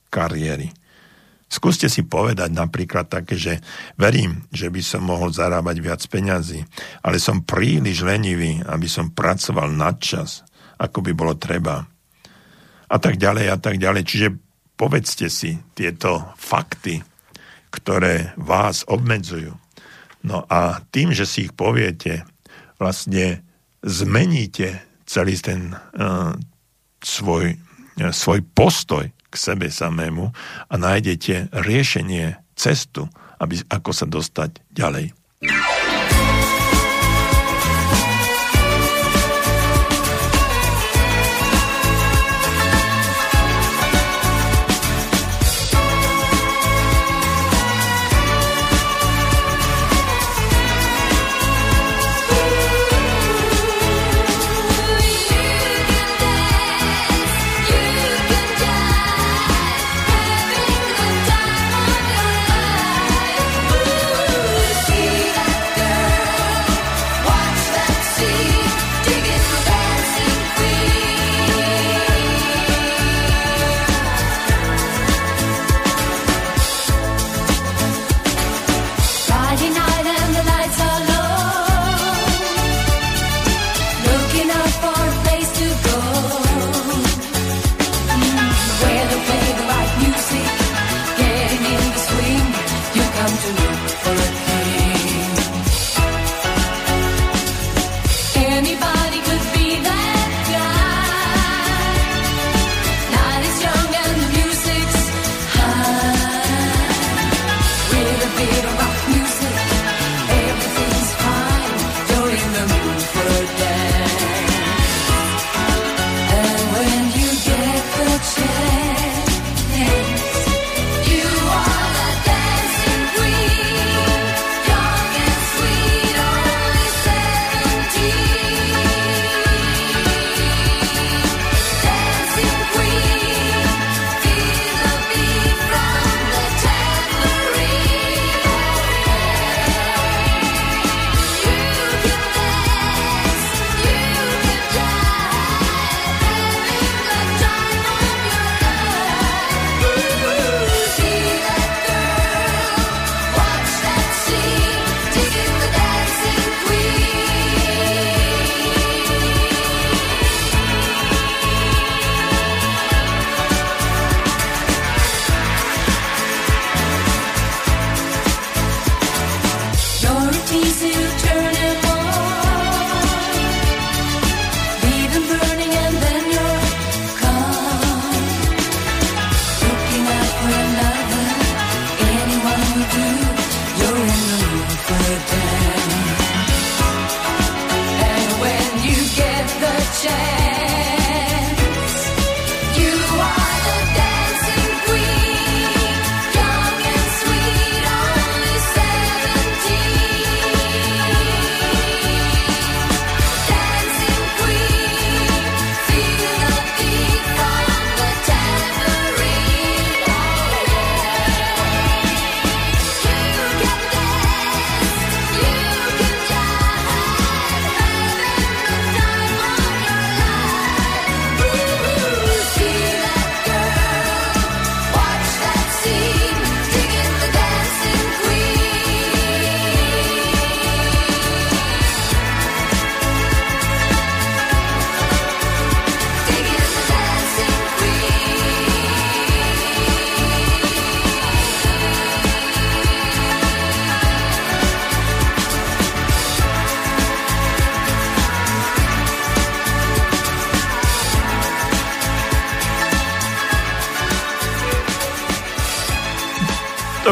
kariéry. Skúste si povedať napríklad také, že verím, že by som mohol zarábať viac peňazí, ale som príliš lenivý, aby som pracoval nadčas, ako by bolo treba. A tak ďalej, a tak ďalej. Čiže povedzte si tieto fakty, ktoré vás obmedzujú. No a tým, že si ich poviete, vlastne zmeníte celý ten uh, svoj, uh, svoj postoj k sebe samému a nájdete riešenie, cestu, aby, ako sa dostať ďalej.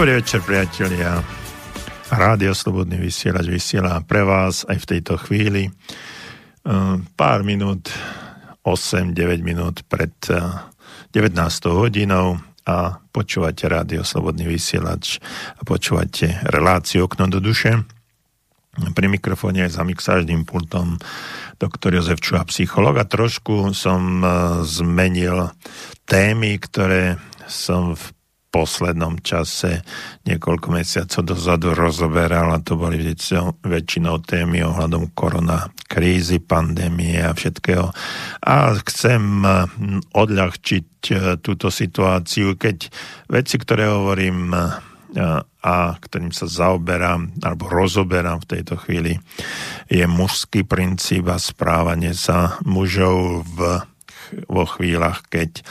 Dobrý večer, priatelia. Rádio Slobodný vysielač vysiela pre vás aj v tejto chvíli. Ehm, pár minút, 8-9 minút pred 19. Eh, hodinou a počúvate Rádio Slobodný vysielač a počúvate reláciu Okno do duše. Pri mikrofóne je za mixážným pultom doktor Jozef Čuha, psycholog a trošku som eh, zmenil témy, ktoré som v poslednom čase niekoľko mesiacov dozadu rozoberal a to boli väčšinou témy ohľadom korona krízy, pandémie a všetkého. A chcem odľahčiť e, túto situáciu, keď veci, ktoré hovorím e, a ktorým sa zaoberám alebo rozoberám v tejto chvíli, je mužský princíp a správanie sa mužov v, vo chvíľach, keď e,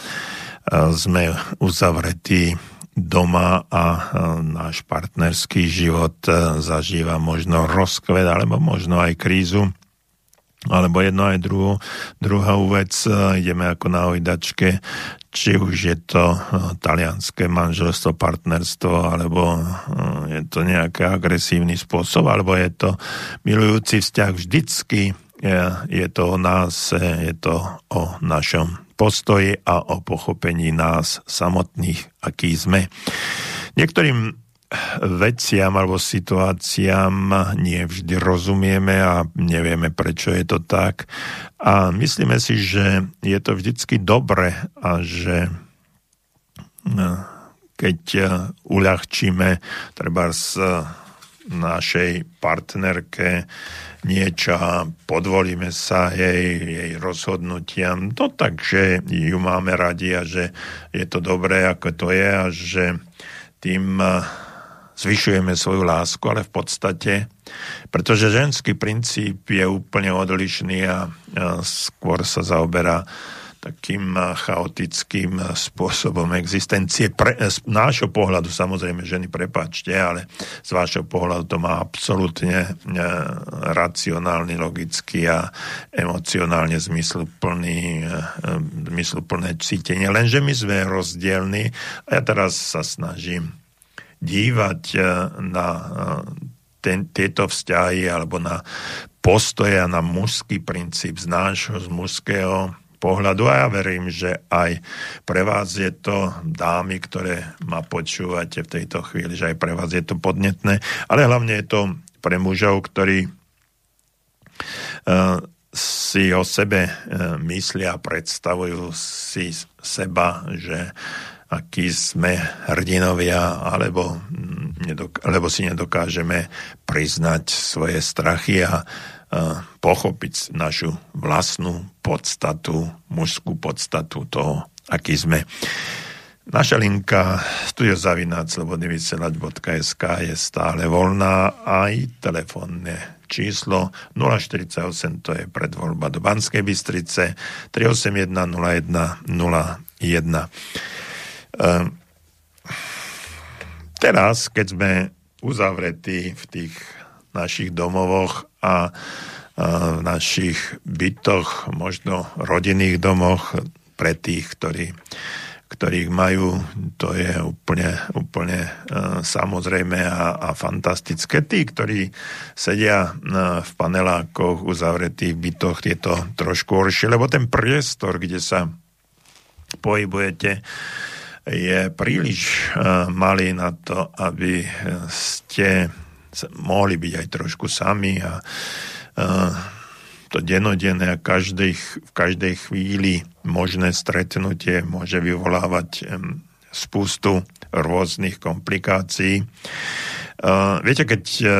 sme uzavretí doma a e, náš partnerský život e, zažíva možno rozkvet alebo možno aj krízu alebo jedno aj druhú. Druhá vec, e, ideme ako na ojdačke, či už je to talianské manželstvo, partnerstvo, alebo je to nejaký agresívny spôsob, alebo je to milujúci vzťah vždycky, je, je to o nás, je to o našom postoji a o pochopení nás samotných, aký sme. Niektorým veciam alebo situáciám nie vždy rozumieme a nevieme, prečo je to tak. A myslíme si, že je to vždycky dobre a že no, keď uľahčíme treba z našej partnerke niečo podvolíme sa jej, jej rozhodnutiam. To tak, že ju máme radi a že je to dobré, ako to je a že tým zvyšujeme svoju lásku, ale v podstate, pretože ženský princíp je úplne odlišný a skôr sa zaoberá takým chaotickým spôsobom existencie. Pre, z nášho pohľadu, samozrejme, ženy, prepáčte, ale z vášho pohľadu to má absolútne racionálny, logický a emocionálne zmysluplný, zmysluplné cítenie. Lenže my sme rozdielni a ja teraz sa snažím dívať na ten, tieto vzťahy alebo na postoje a na mužský princíp z nášho, z mužského pohľadu a ja verím, že aj pre vás je to dámy, ktoré ma počúvate v tejto chvíli, že aj pre vás je to podnetné, ale hlavne je to pre mužov, ktorí uh, si o sebe uh, myslia predstavujú si seba, že akí sme hrdinovia, alebo, nedok- alebo si nedokážeme priznať svoje strachy a pochopiť našu vlastnú podstatu, mužskú podstatu toho, aký sme. Naša linka studiozavináčslobodnyvysielač.sk je stále voľná aj telefónne číslo 048, to je predvoľba do Banskej Bystrice 381 01 01. Teraz, keď sme uzavretí v tých našich domovoch a v našich bytoch, možno rodinných domoch pre tých, ktorí, ktorých majú, to je úplne, úplne samozrejme a, a fantastické. Tí, ktorí sedia v panelákoch uzavretých bytoch, je to trošku horšie, lebo ten priestor, kde sa pohybujete, je príliš malý na to, aby ste mohli byť aj trošku sami a, a to denodenné a každej, v každej chvíli možné stretnutie môže vyvolávať spustu rôznych komplikácií. Viete, keď uh,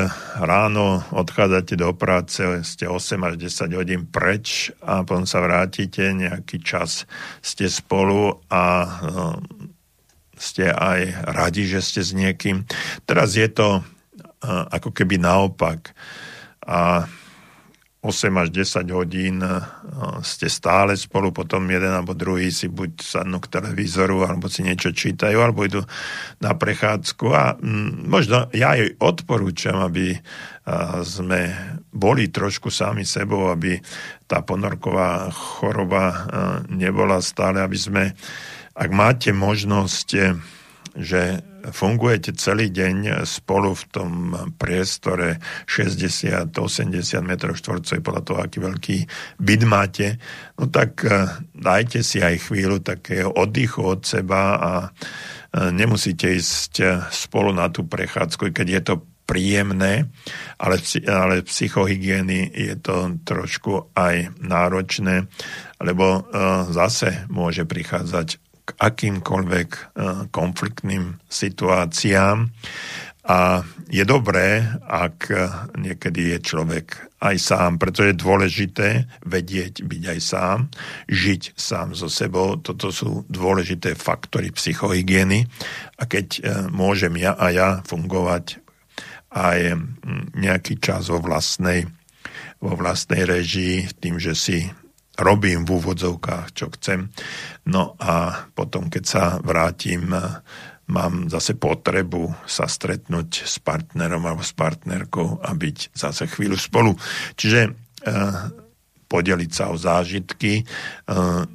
ráno odchádzate do práce, ste 8 až 10 hodín preč a potom sa vrátite, nejaký čas ste spolu a uh, ste aj radi, že ste s niekým. Teraz je to ako keby naopak. A 8 až 10 hodín ste stále spolu, potom jeden alebo druhý si buď sadnú k televízoru, alebo si niečo čítajú, alebo idú na prechádzku. A možno ja aj odporúčam, aby sme boli trošku sami sebou, aby tá ponorková choroba nebola stále, aby sme, ak máte možnosť že fungujete celý deň spolu v tom priestore 60-80 m štvorcovej podľa toho, aký veľký byt máte, no tak e, dajte si aj chvíľu takého oddychu od seba a e, nemusíte ísť e, spolu na tú prechádzku, keď je to príjemné, ale, ale psychohygieny je to trošku aj náročné, lebo zase môže prichádzať akýmkoľvek e, konfliktným situáciám. A je dobré, ak niekedy je človek aj sám, pretože je dôležité vedieť byť aj sám, žiť sám so sebou. Toto sú dôležité faktory psychohygieny. A keď e, môžem ja a ja fungovať aj nejaký čas vo vlastnej, vo vlastnej režii, tým, že si robím v úvodzovkách, čo chcem. No a potom, keď sa vrátim, mám zase potrebu sa stretnúť s partnerom alebo s partnerkou a byť zase chvíľu spolu. Čiže e, podeliť sa o zážitky, e,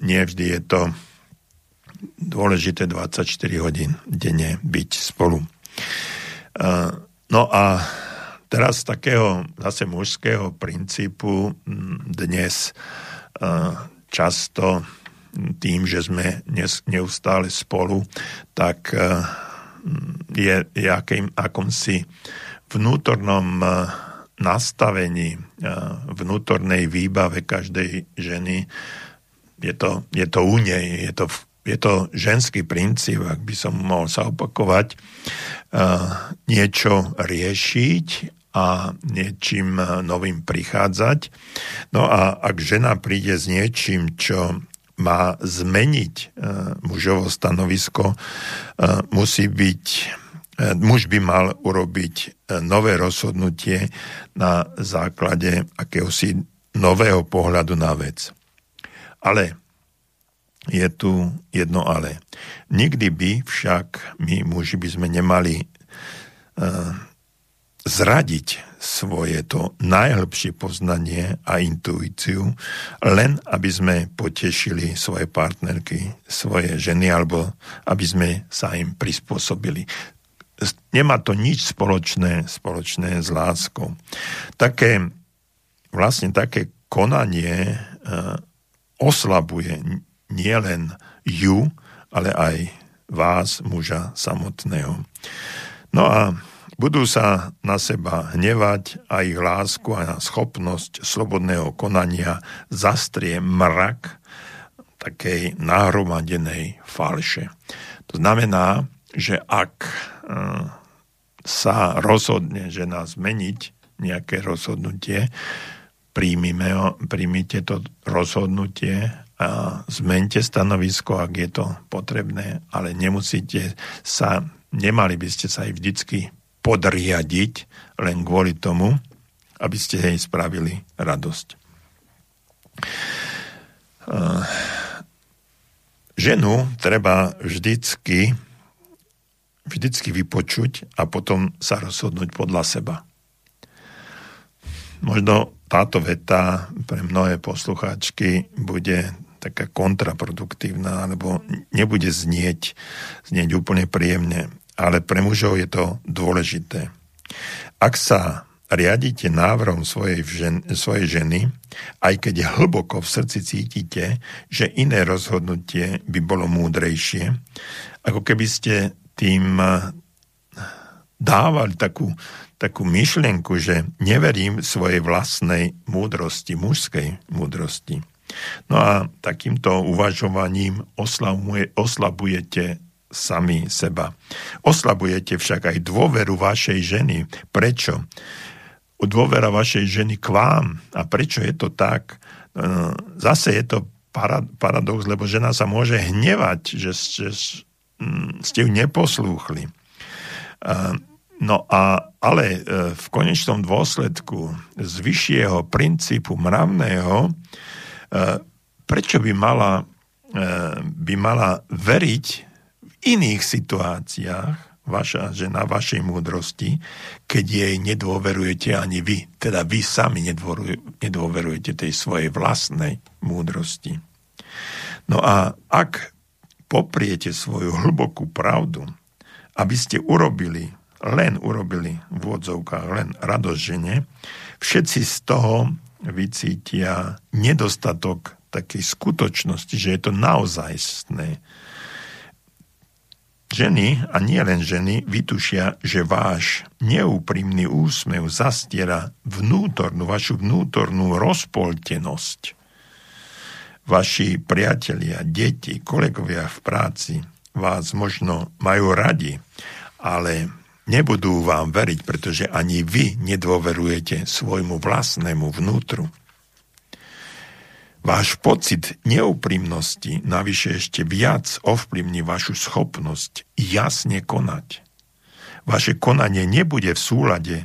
nie vždy je to dôležité 24 hodín denne byť spolu. E, no a teraz z takého zase mužského princípu dnes často tým, že sme neustále spolu, tak e, je, je akým, akomsi vnútornom e, nastavení, e, vnútornej výbave každej ženy. Je to, je to u nej, je to, je to ženský princíp, ak by som mohol sa opakovať, niečo riešiť a niečím novým prichádzať. No a ak žena príde s niečím, čo má zmeniť e, mužovo stanovisko, e, musí byť, e, muž by mal urobiť nové rozhodnutie na základe akéhosi nového pohľadu na vec. Ale je tu jedno ale. Nikdy by však my muži by sme nemali zradiť svoje to najhlbšie poznanie a intuíciu, len aby sme potešili svoje partnerky, svoje ženy, alebo aby sme sa im prispôsobili. Nemá to nič spoločné, spoločné s láskou. Také, vlastne také konanie e, oslabuje nielen ju, ale aj vás, muža samotného. No a budú sa na seba hnevať a ich lásku a schopnosť slobodného konania zastrie mrak takej nahromadenej falše. To znamená, že ak e, sa rozhodne žena zmeniť nejaké rozhodnutie, príjmime, príjmite to rozhodnutie a zmente stanovisko, ak je to potrebné, ale nemusíte sa, nemali by ste sa aj vždycky podriadiť len kvôli tomu, aby ste jej spravili radosť. Eh, ženu treba vždycky, vždycky vypočuť a potom sa rozhodnúť podľa seba. Možno táto veta pre mnohé poslucháčky bude taká kontraproduktívna, alebo nebude znieť, znieť úplne príjemne ale pre mužov je to dôležité. Ak sa riadite návrhom svojej, žen, svojej ženy, aj keď hlboko v srdci cítite, že iné rozhodnutie by bolo múdrejšie, ako keby ste tým dávali takú, takú myšlienku, že neverím svojej vlastnej múdrosti, mužskej múdrosti. No a takýmto uvažovaním oslabujete sami seba. Oslabujete však aj dôveru vašej ženy. Prečo? Dôvera vašej ženy k vám. A prečo je to tak? E, zase je to paradox, lebo žena sa môže hnevať, že, že ste ju neposlúchli. E, no a, ale e, v konečnom dôsledku z vyššieho princípu mravného, prečo by mala, by mala veriť iných situáciách vaša žena, vašej múdrosti, keď jej nedôverujete ani vy. Teda vy sami nedôverujete tej svojej vlastnej múdrosti. No a ak popriete svoju hlbokú pravdu aby ste urobili, len urobili v odzovkách, len radosť žene, všetci z toho vycítia nedostatok takej skutočnosti, že je to naozajstné. Ženy, a nie len ženy, vytušia, že váš neúprimný úsmev zastiera vnútornú, vašu vnútornú rozpoltenosť. Vaši priatelia, deti, kolegovia v práci vás možno majú radi, ale nebudú vám veriť, pretože ani vy nedôverujete svojmu vlastnému vnútru. Váš pocit neúprimnosti navyše ešte viac ovplyvní vašu schopnosť jasne konať. Vaše konanie nebude v súlade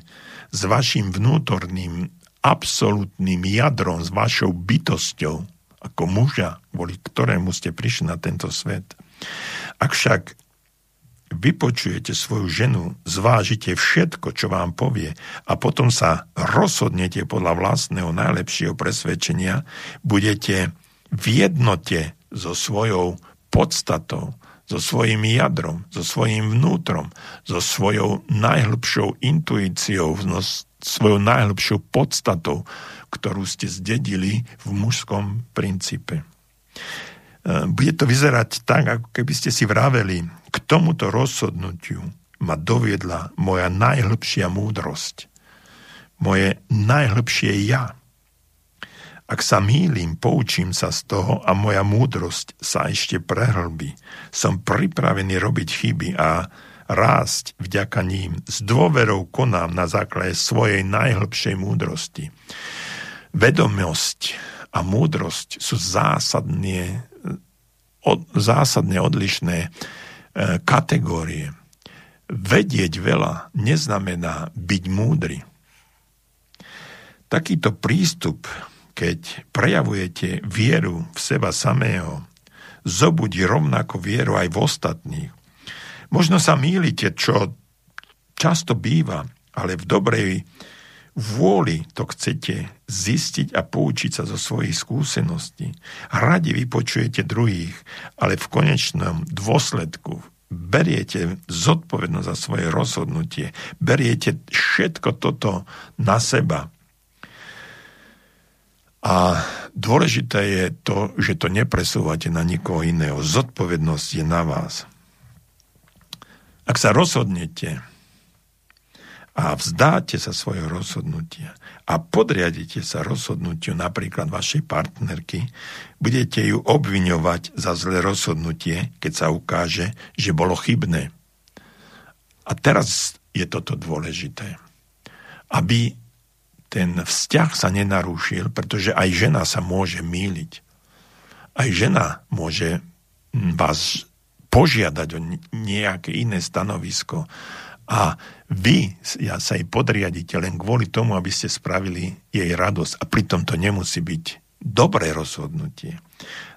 s vašim vnútorným absolútnym jadrom, s vašou bytosťou, ako muža, kvôli ktorému ste prišli na tento svet. Ak však vypočujete svoju ženu, zvážite všetko, čo vám povie a potom sa rozhodnete podľa vlastného najlepšieho presvedčenia, budete v jednote so svojou podstatou, so svojím jadrom, so svojím vnútrom, so svojou najhlbšou intuíciou, no, svojou najhlbšou podstatou, ktorú ste zdedili v mužskom princípe. E, bude to vyzerať tak, ako keby ste si vraveli, k tomuto rozhodnutiu ma doviedla moja najhlbšia múdrosť, moje najhlbšie ja. Ak sa mýlim, poučím sa z toho a moja múdrosť sa ešte prehlbí. Som pripravený robiť chyby a rásť vďaka ním. S dôverou konám na základe svojej najhlbšej múdrosti. Vedomosť a múdrosť sú zásadne, od, zásadne odlišné e, kategórie. Vedieť veľa neznamená byť múdry. Takýto prístup, keď prejavujete vieru v seba samého, zobudí rovnako vieru aj v ostatných. Možno sa mýlite, čo často býva, ale v dobrej vôli to chcete zistiť a poučiť sa zo svojich skúseností. Radi vypočujete druhých, ale v konečnom dôsledku beriete zodpovednosť za svoje rozhodnutie, beriete všetko toto na seba. A dôležité je to, že to nepresúvate na nikoho iného. Zodpovednosť je na vás. Ak sa rozhodnete a vzdáte sa svojho rozhodnutia a podriadite sa rozhodnutiu napríklad vašej partnerky, budete ju obviňovať za zlé rozhodnutie, keď sa ukáže, že bolo chybné. A teraz je toto dôležité. Aby ten vzťah sa nenarúšil, pretože aj žena sa môže míliť. Aj žena môže vás požiadať o nejaké iné stanovisko a vy ja sa jej podriadite len kvôli tomu, aby ste spravili jej radosť a pritom to nemusí byť dobré rozhodnutie.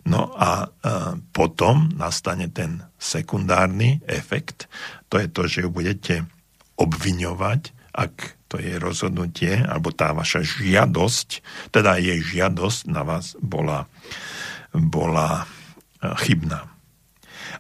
No a, a potom nastane ten sekundárny efekt, to je to, že ju budete obviňovať, ak to je rozhodnutie, alebo tá vaša žiadosť, teda jej žiadosť na vás bola, bola chybná.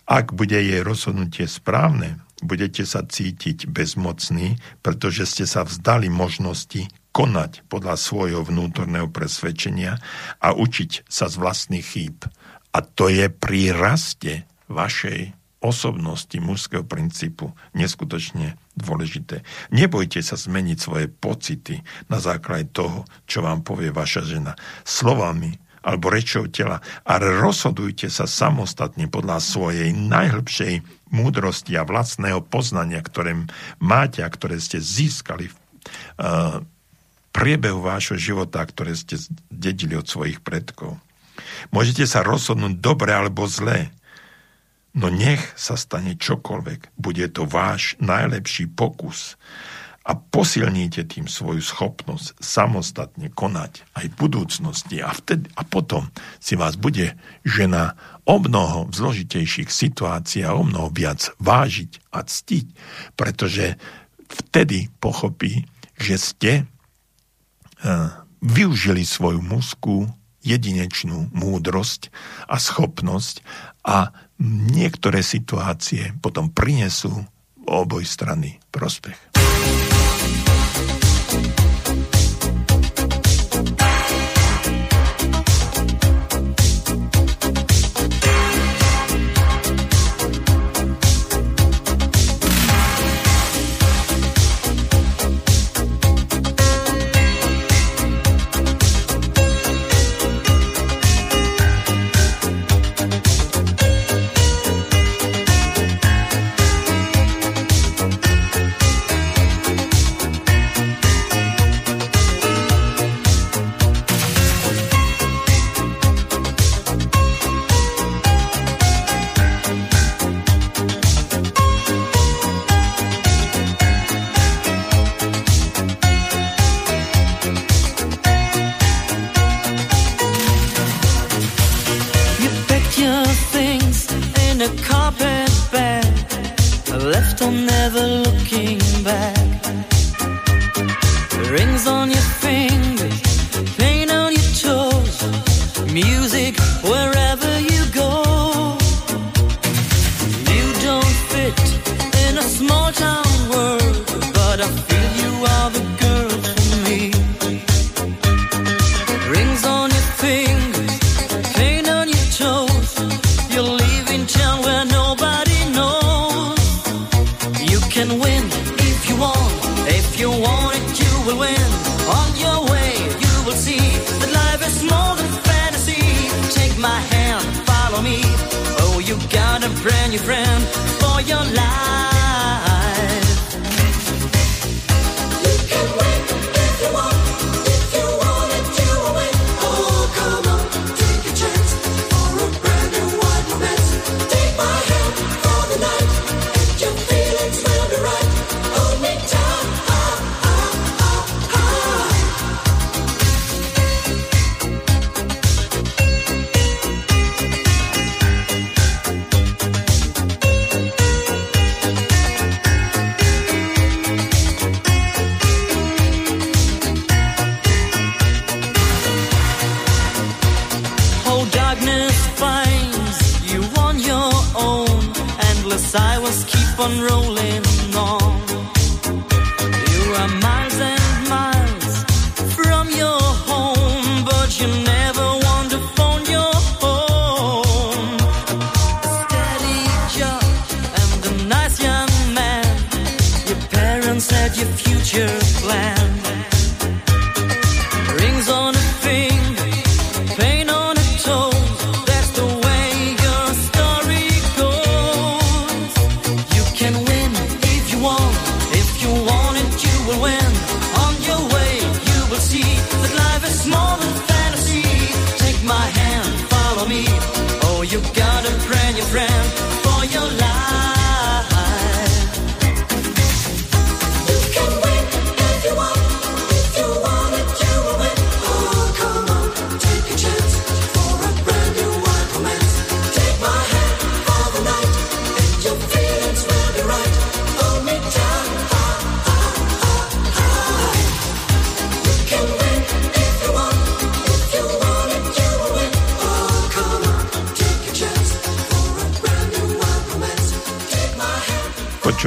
Ak bude jej rozhodnutie správne, budete sa cítiť bezmocní, pretože ste sa vzdali možnosti konať podľa svojho vnútorného presvedčenia a učiť sa z vlastných chýb. A to je pri raste vašej osobnosti mužského princípu neskutočne dôležité. Nebojte sa zmeniť svoje pocity na základe toho, čo vám povie vaša žena. Slovami alebo rečou tela, ale rozhodujte sa samostatne podľa svojej najhlbšej múdrosti a vlastného poznania, ktoré máte a ktoré ste získali v uh, priebehu vášho života, ktoré ste dedili od svojich predkov. Môžete sa rozhodnúť dobre alebo zlé, no nech sa stane čokoľvek. Bude to váš najlepší pokus a posilníte tým svoju schopnosť samostatne konať aj v budúcnosti a, vtedy, a potom si vás bude žena o mnoho v zložitejších situáciách o mnoho viac vážiť a ctiť, pretože vtedy pochopí, že ste uh, využili svoju mužskú jedinečnú múdrosť a schopnosť a niektoré situácie potom prinesú obojstranný prospech.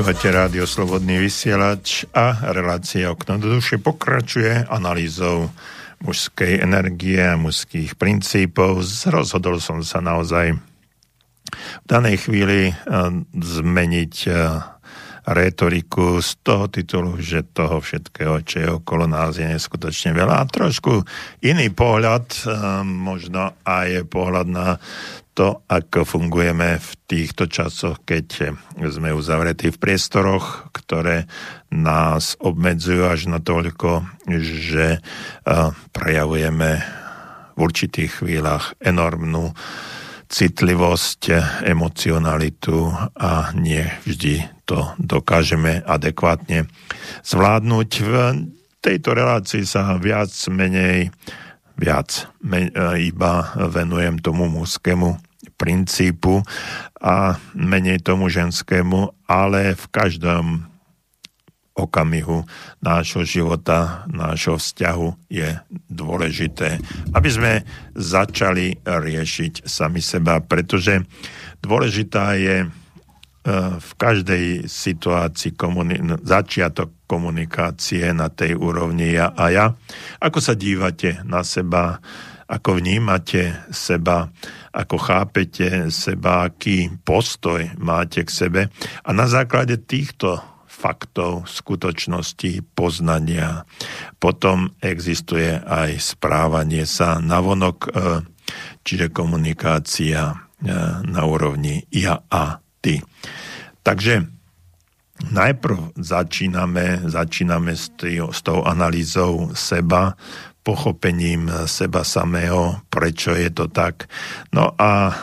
Počúvate rádio Slobodný vysielač a relácia Okno do duše pokračuje analýzou mužskej energie a mužských princípov. Rozhodol som sa naozaj v danej chvíli eh, zmeniť eh, retoriku z toho titulu, že toho všetkého, čo je okolo nás, je neskutočne veľa. A trošku iný pohľad, eh, možno aj pohľad na to, ako fungujeme v týchto časoch, keď sme uzavretí v priestoroch, ktoré nás obmedzujú až na toľko, že prejavujeme v určitých chvíľach enormnú citlivosť, emocionalitu a nie vždy to dokážeme adekvátne zvládnuť. V tejto relácii sa viac menej viac me, iba venujem tomu mužskému princípu a menej tomu ženskému, ale v každom okamihu nášho života, nášho vzťahu je dôležité, aby sme začali riešiť sami seba, pretože dôležitá je v každej situácii komuni- začiatok komunikácie na tej úrovni ja a ja. Ako sa dívate na seba, ako vnímate seba, ako chápete seba, aký postoj máte k sebe. A na základe týchto faktov, skutočnosti, poznania. Potom existuje aj správanie sa navonok, e, čiže komunikácia e, na úrovni ja a ty. Takže najprv začíname, začíname s, tý, s tou analýzou seba, pochopením seba samého, prečo je to tak. No a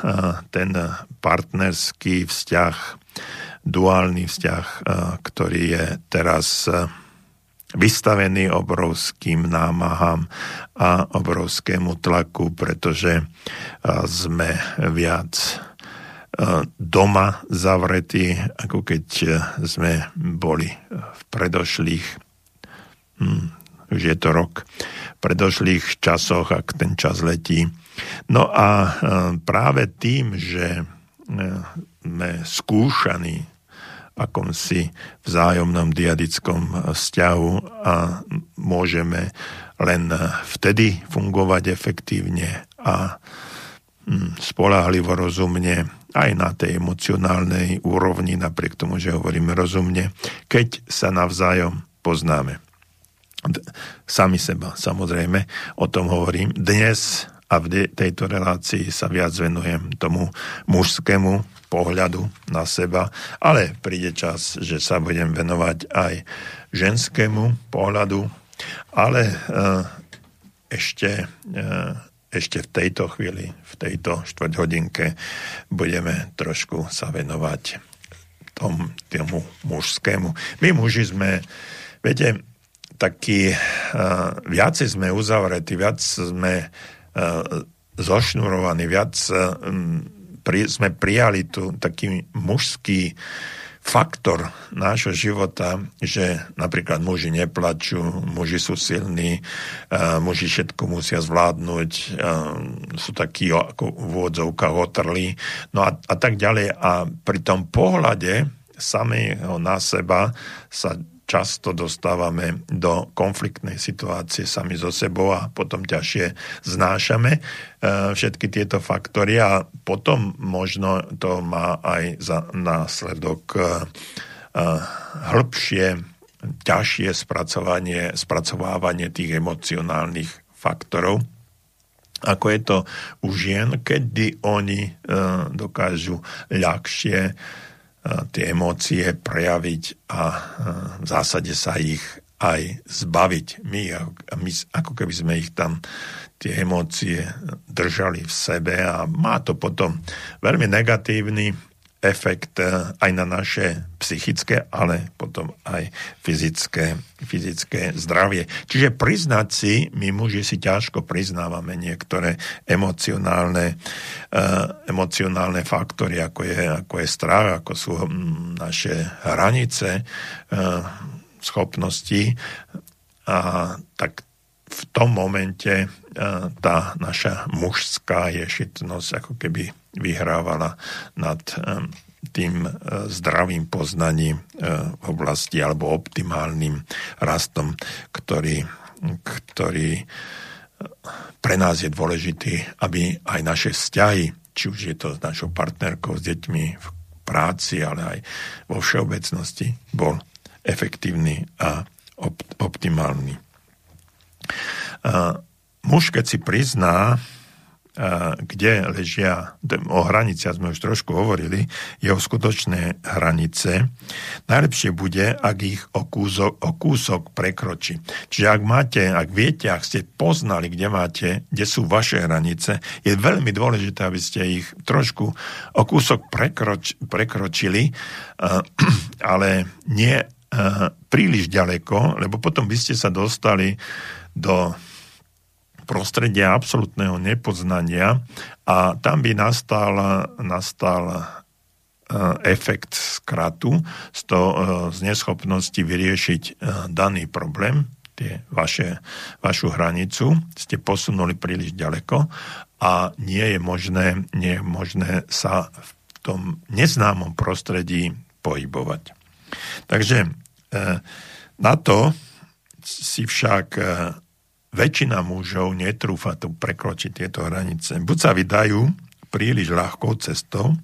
ten partnerský vzťah, duálny vzťah, ktorý je teraz vystavený obrovským námahám a obrovskému tlaku, pretože sme viac doma zavretí, ako keď sme boli v predošlých, hm, už je to rok, predošlých časoch, ak ten čas letí. No a práve tým, že sme skúšaní akomsi vzájomnom diadickom vzťahu a môžeme len vtedy fungovať efektívne a hm, spolahlivo rozumne aj na tej emocionálnej úrovni, napriek tomu, že hovoríme rozumne, keď sa navzájom poznáme. Sami seba, samozrejme, o tom hovorím. Dnes a v tejto relácii sa viac venujem tomu mužskému pohľadu na seba, ale príde čas, že sa budem venovať aj ženskému pohľadu, ale e, ešte e, ešte v tejto chvíli, v tejto štvrťhodinke budeme trošku sa venovať tom, tomu mužskému. My muži sme, viete, taký, uh, viacej sme uzavretí, viac sme uh, zošnurovaní, viac uh, pri, sme prijali tu taký mužský uh, faktor nášho života, že napríklad muži neplačú, muži sú silní, muži všetko musia zvládnuť, sú takí ako v úvodzovkách otrlí, no a, a tak ďalej. A pri tom pohľade samého na seba sa často dostávame do konfliktnej situácie sami so sebou a potom ťažšie znášame e, všetky tieto faktory a potom možno to má aj za následok e, e, hĺbšie, ťažšie spracovanie, spracovávanie tých emocionálnych faktorov ako je to u žien, kedy oni dokážu ľahšie tie emócie prejaviť a v zásade sa ich aj zbaviť. My, my ako keby sme ich tam tie emócie držali v sebe a má to potom veľmi negatívny efekt eh, aj na naše psychické, ale potom aj fyzické, fyzické zdravie. Čiže priznať si, my muži si ťažko priznávame niektoré emocionálne, uh, emocionálne faktory, ako je, ako je strach, ako sú hm, naše hranice, uh, schopnosti. A tak v tom momente uh, tá naša mužská ješitnosť ako keby vyhrávala nad tým e, zdravým poznaním e, v oblasti alebo optimálnym rastom, ktorý, ktorý e, pre nás je dôležitý, aby aj naše vzťahy, či už je to s našou partnerkou, s deťmi v práci, ale aj vo všeobecnosti, bol efektívny a op- optimálny. Muž, keď si prizná, kde ležia, o hraniciach sme už trošku hovorili, jeho skutočné hranice, najlepšie bude, ak ich o kúsok, o kúsok prekročí. Čiže ak máte, ak viete, ak ste poznali, kde máte, kde sú vaše hranice, je veľmi dôležité, aby ste ich trošku o kúsok prekroč, prekročili, ale nie príliš ďaleko, lebo potom by ste sa dostali do prostredia absolútneho nepoznania a tam by nastal, nastal e, efekt skratu z, to, e, z neschopnosti vyriešiť e, daný problém, tie vaše, vašu hranicu, ste posunuli príliš ďaleko a nie je možné, nie je možné sa v tom neznámom prostredí pohybovať. Takže na to si však väčšina mužov netrúfa tu prekročiť tieto hranice. Buď sa vydajú príliš ľahkou cestou,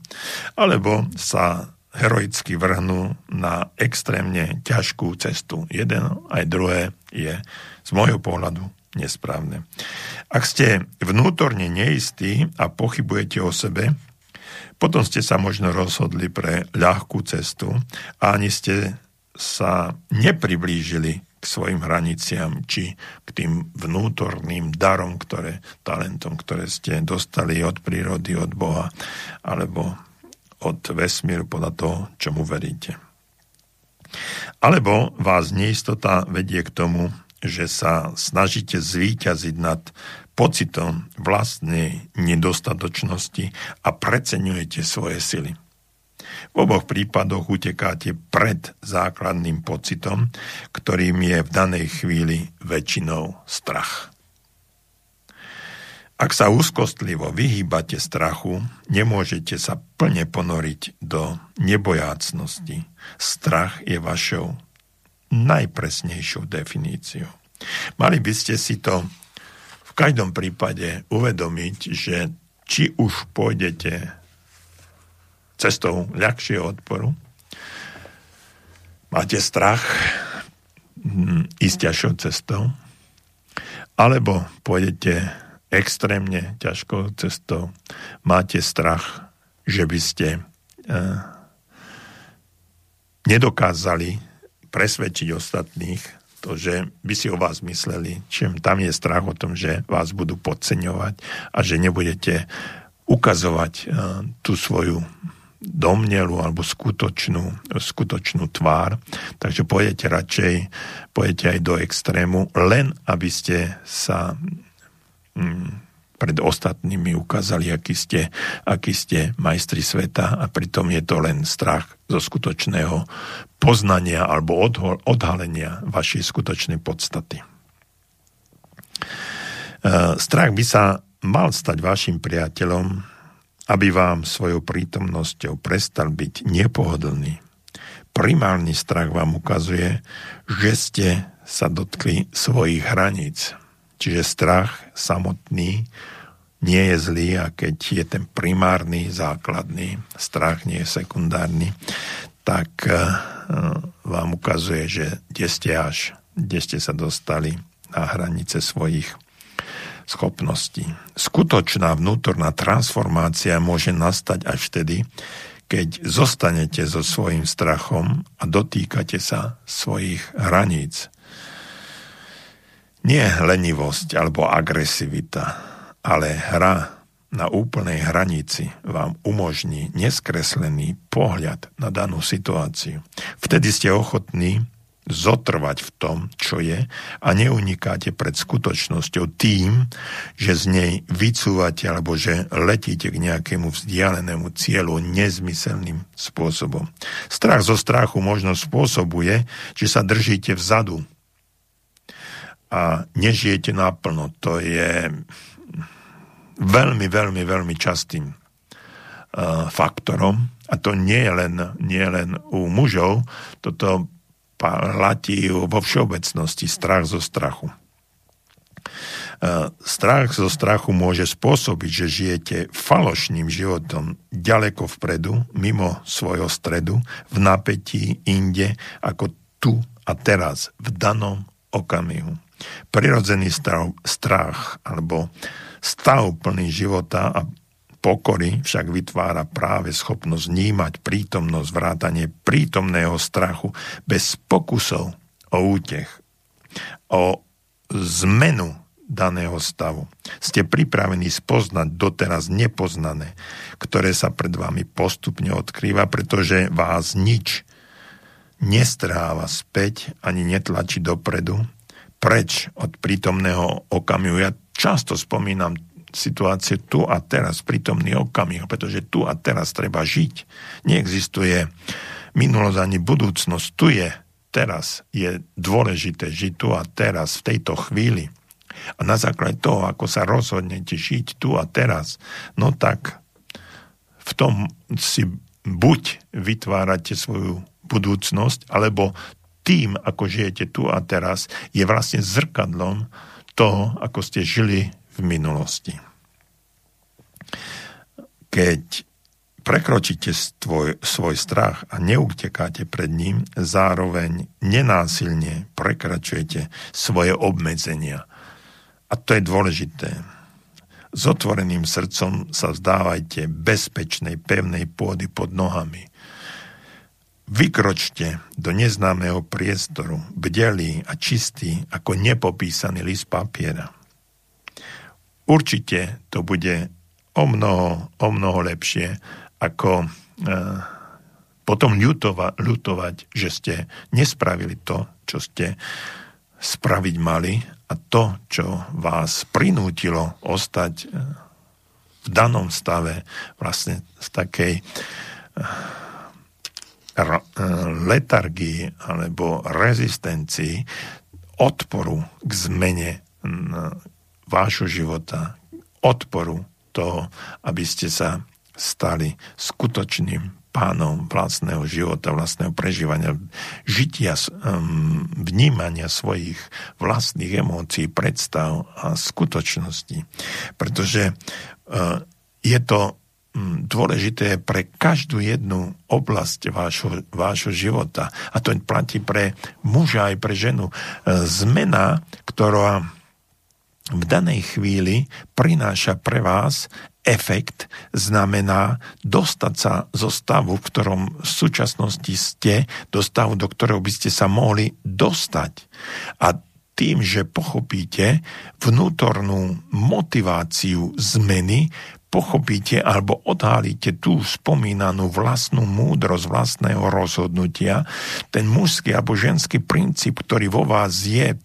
alebo sa heroicky vrhnú na extrémne ťažkú cestu. Jeden aj druhé je z môjho pohľadu nesprávne. Ak ste vnútorne neistí a pochybujete o sebe, potom ste sa možno rozhodli pre ľahkú cestu a ani ste sa nepriblížili k svojim hraniciam, či k tým vnútorným darom, ktoré, talentom, ktoré ste dostali od prírody, od Boha, alebo od vesmíru podľa toho, čomu veríte. Alebo vás neistota vedie k tomu, že sa snažíte zvíťaziť nad pocitom vlastnej nedostatočnosti a preceňujete svoje sily. V oboch prípadoch utekáte pred základným pocitom, ktorým je v danej chvíli väčšinou strach. Ak sa úzkostlivo vyhýbate strachu, nemôžete sa plne ponoriť do nebojácnosti. Strach je vašou najpresnejšou definíciou. Mali by ste si to v každom prípade uvedomiť, že či už pôjdete cestou ľahšieho odporu, máte strach hm, ísť ťažšou cestou, alebo pôjdete extrémne ťažkou cestou, máte strach, že by ste e, nedokázali presvedčiť ostatných, to, že by si o vás mysleli, čím tam je strach o tom, že vás budú podceňovať a že nebudete ukazovať e, tú svoju domnelu alebo skutočnú, skutočnú tvár. Takže pôjdete radšej, pôjdete aj do extrému, len aby ste sa Mm, pred ostatnými ukázali, aký ste, aký ste majstri sveta a pritom je to len strach zo skutočného poznania alebo odhalenia vašej skutočnej podstaty. E, strach by sa mal stať vašim priateľom, aby vám svojou prítomnosťou prestal byť nepohodlný. Primárny strach vám ukazuje, že ste sa dotkli svojich hraníc – Čiže strach samotný nie je zlý a keď je ten primárny, základný strach, nie je sekundárny, tak eh, vám ukazuje, že kde ste až, kde ste sa dostali na hranice svojich schopností. Skutočná vnútorná transformácia môže nastať až vtedy, keď zostanete so svojím strachom a dotýkate sa svojich hraníc. Nie lenivosť alebo agresivita, ale hra na úplnej hranici vám umožní neskreslený pohľad na danú situáciu. Vtedy ste ochotní zotrvať v tom, čo je a neunikáte pred skutočnosťou tým, že z nej vycúvate alebo že letíte k nejakému vzdialenému cieľu nezmyselným spôsobom. Strach zo strachu možno spôsobuje, že sa držíte vzadu a nežijete naplno. To je veľmi, veľmi, veľmi častým uh, faktorom. A to nie je len, nie len u mužov, toto platí vo všeobecnosti strach zo strachu. Uh, strach zo strachu môže spôsobiť, že žijete falošným životom ďaleko vpredu, mimo svojho stredu, v napätí, inde, ako tu a teraz, v danom okamihu. Prirodzený strach alebo stav plný života a pokory však vytvára práve schopnosť vnímať prítomnosť, vrátanie prítomného strachu bez pokusov o útech, o zmenu daného stavu. Ste pripravení spoznať doteraz nepoznané, ktoré sa pred vami postupne odkrýva, pretože vás nič nestráva späť ani netlačí dopredu, preč od prítomného okamihu. Ja často spomínam situácie tu a teraz, prítomný okamih, pretože tu a teraz treba žiť. Neexistuje minulosť ani budúcnosť. Tu je teraz. Je dôležité žiť tu a teraz, v tejto chvíli. A na základe toho, ako sa rozhodnete žiť tu a teraz, no tak v tom si buď vytvárate svoju budúcnosť, alebo tým, ako žijete tu a teraz, je vlastne zrkadlom toho, ako ste žili minulosti. Keď prekročíte svoj, svoj strach a neutekáte pred ním, zároveň nenásilne prekračujete svoje obmedzenia. A to je dôležité. S otvoreným srdcom sa vzdávajte bezpečnej, pevnej pôdy pod nohami. Vykročte do neznámeho priestoru, bdelý a čistý ako nepopísaný list papiera. Určite to bude o mnoho, o mnoho lepšie, ako e, potom ľutova, ľutovať, že ste nespravili to, čo ste spraviť mali a to, čo vás prinútilo ostať e, v danom stave vlastne z takej e, letargii alebo rezistencii odporu k zmene vášho života, odporu toho, aby ste sa stali skutočným pánom vlastného života, vlastného prežívania, žitia, vnímania svojich vlastných emócií, predstav a skutočností. Pretože uh, je to dôležité pre každú jednu oblasť vášho, vášho života. A to platí pre muža aj pre ženu. Uh, zmena, ktorá v danej chvíli prináša pre vás efekt znamená dostať sa zo stavu, v ktorom v súčasnosti ste, do stavu, do ktorého by ste sa mohli dostať. A tým, že pochopíte vnútornú motiváciu zmeny, pochopíte alebo odhalíte tú spomínanú vlastnú múdrosť vlastného rozhodnutia, ten mužský alebo ženský princíp, ktorý vo vás je,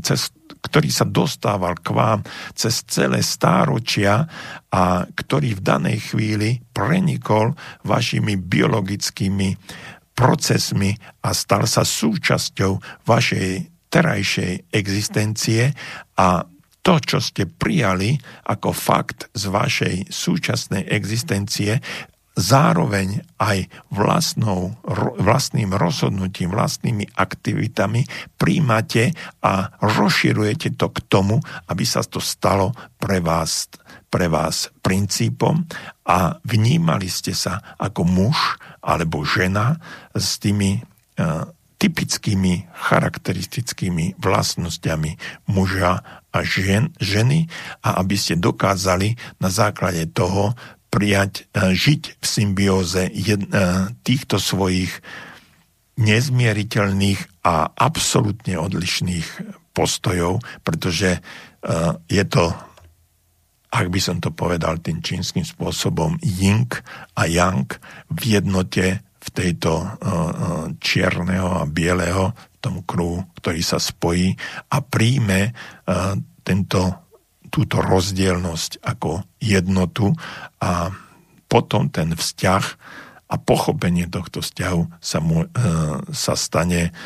cez ktorý sa dostával k vám cez celé stáročia a ktorý v danej chvíli prenikol vašimi biologickými procesmi a stal sa súčasťou vašej terajšej existencie a to, čo ste prijali ako fakt z vašej súčasnej existencie, zároveň aj vlastnou, vlastným rozhodnutím, vlastnými aktivitami príjmate a rozširujete to k tomu, aby sa to stalo pre vás, pre vás princípom a vnímali ste sa ako muž alebo žena s tými uh, typickými charakteristickými vlastnosťami muža a žen, ženy a aby ste dokázali na základe toho prijať, e, žiť v symbióze e, týchto svojich nezmieriteľných a absolútne odlišných postojov, pretože e, je to, ak by som to povedal tým čínskym spôsobom, ying a yang v jednote v tejto čierneho a bieleho, v tom kruhu, ktorý sa spojí a príjme tento túto rozdielnosť ako jednotu a potom ten vzťah a pochopenie tohto vzťahu sa, mu, e, sa stane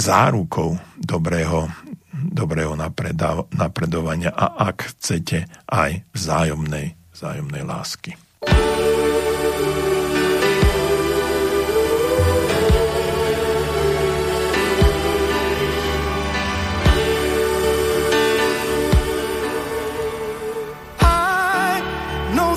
zárukou dobrého, dobrého napredovania a ak chcete aj vzájomnej, vzájomnej lásky.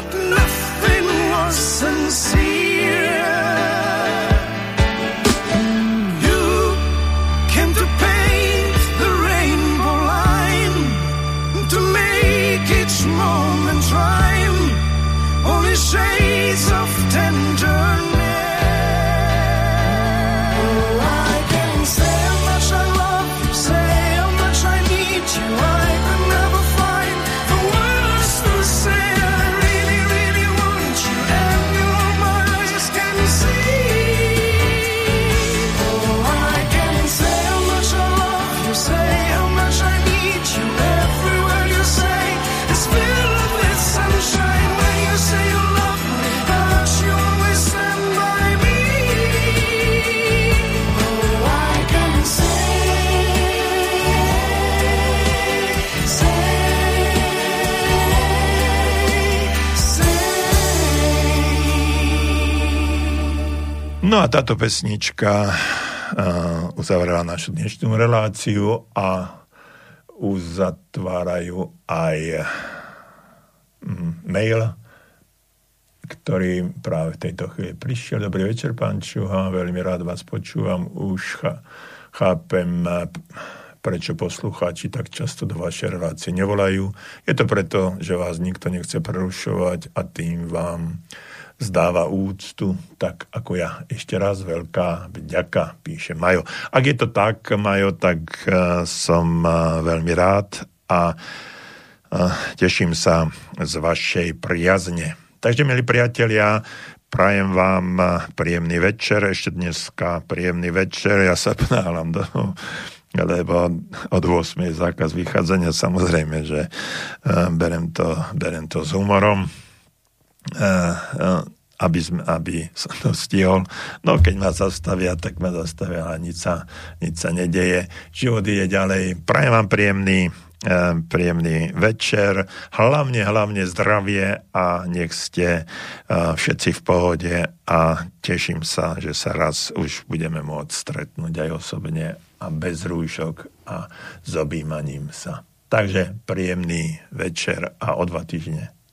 that nothing was sincere. No a táto pesnička uzavrela našu dnešnú reláciu a uzatvárajú aj um, mail, ktorý práve v tejto chvíli prišiel. Dobrý večer, pán Čuha, veľmi rád vás počúvam. Už chápem, prečo poslucháči tak často do vašej relácie nevolajú. Je to preto, že vás nikto nechce prerušovať a tým vám zdáva úctu, tak ako ja. Ešte raz veľká vďaka, píše Majo. Ak je to tak, Majo, tak uh, som uh, veľmi rád a uh, teším sa z vašej priazne. Takže, milí priatelia, prajem vám príjemný večer, ešte dneska príjemný večer, ja sa pnálam do lebo od 8 je zákaz vychádzania, samozrejme, že berem, to, berem to s humorom aby, sme, aby som to stihol. No keď ma zastavia, tak ma zastavia a nič sa, nič sa nedeje. Život ide ďalej. Prajem vám príjemný, eh, príjemný večer. Hlavne, hlavne zdravie a nech ste eh, všetci v pohode a teším sa, že sa raz už budeme môcť stretnúť aj osobne a bez rúšok a s objímaním sa. Takže príjemný večer a o dva týždne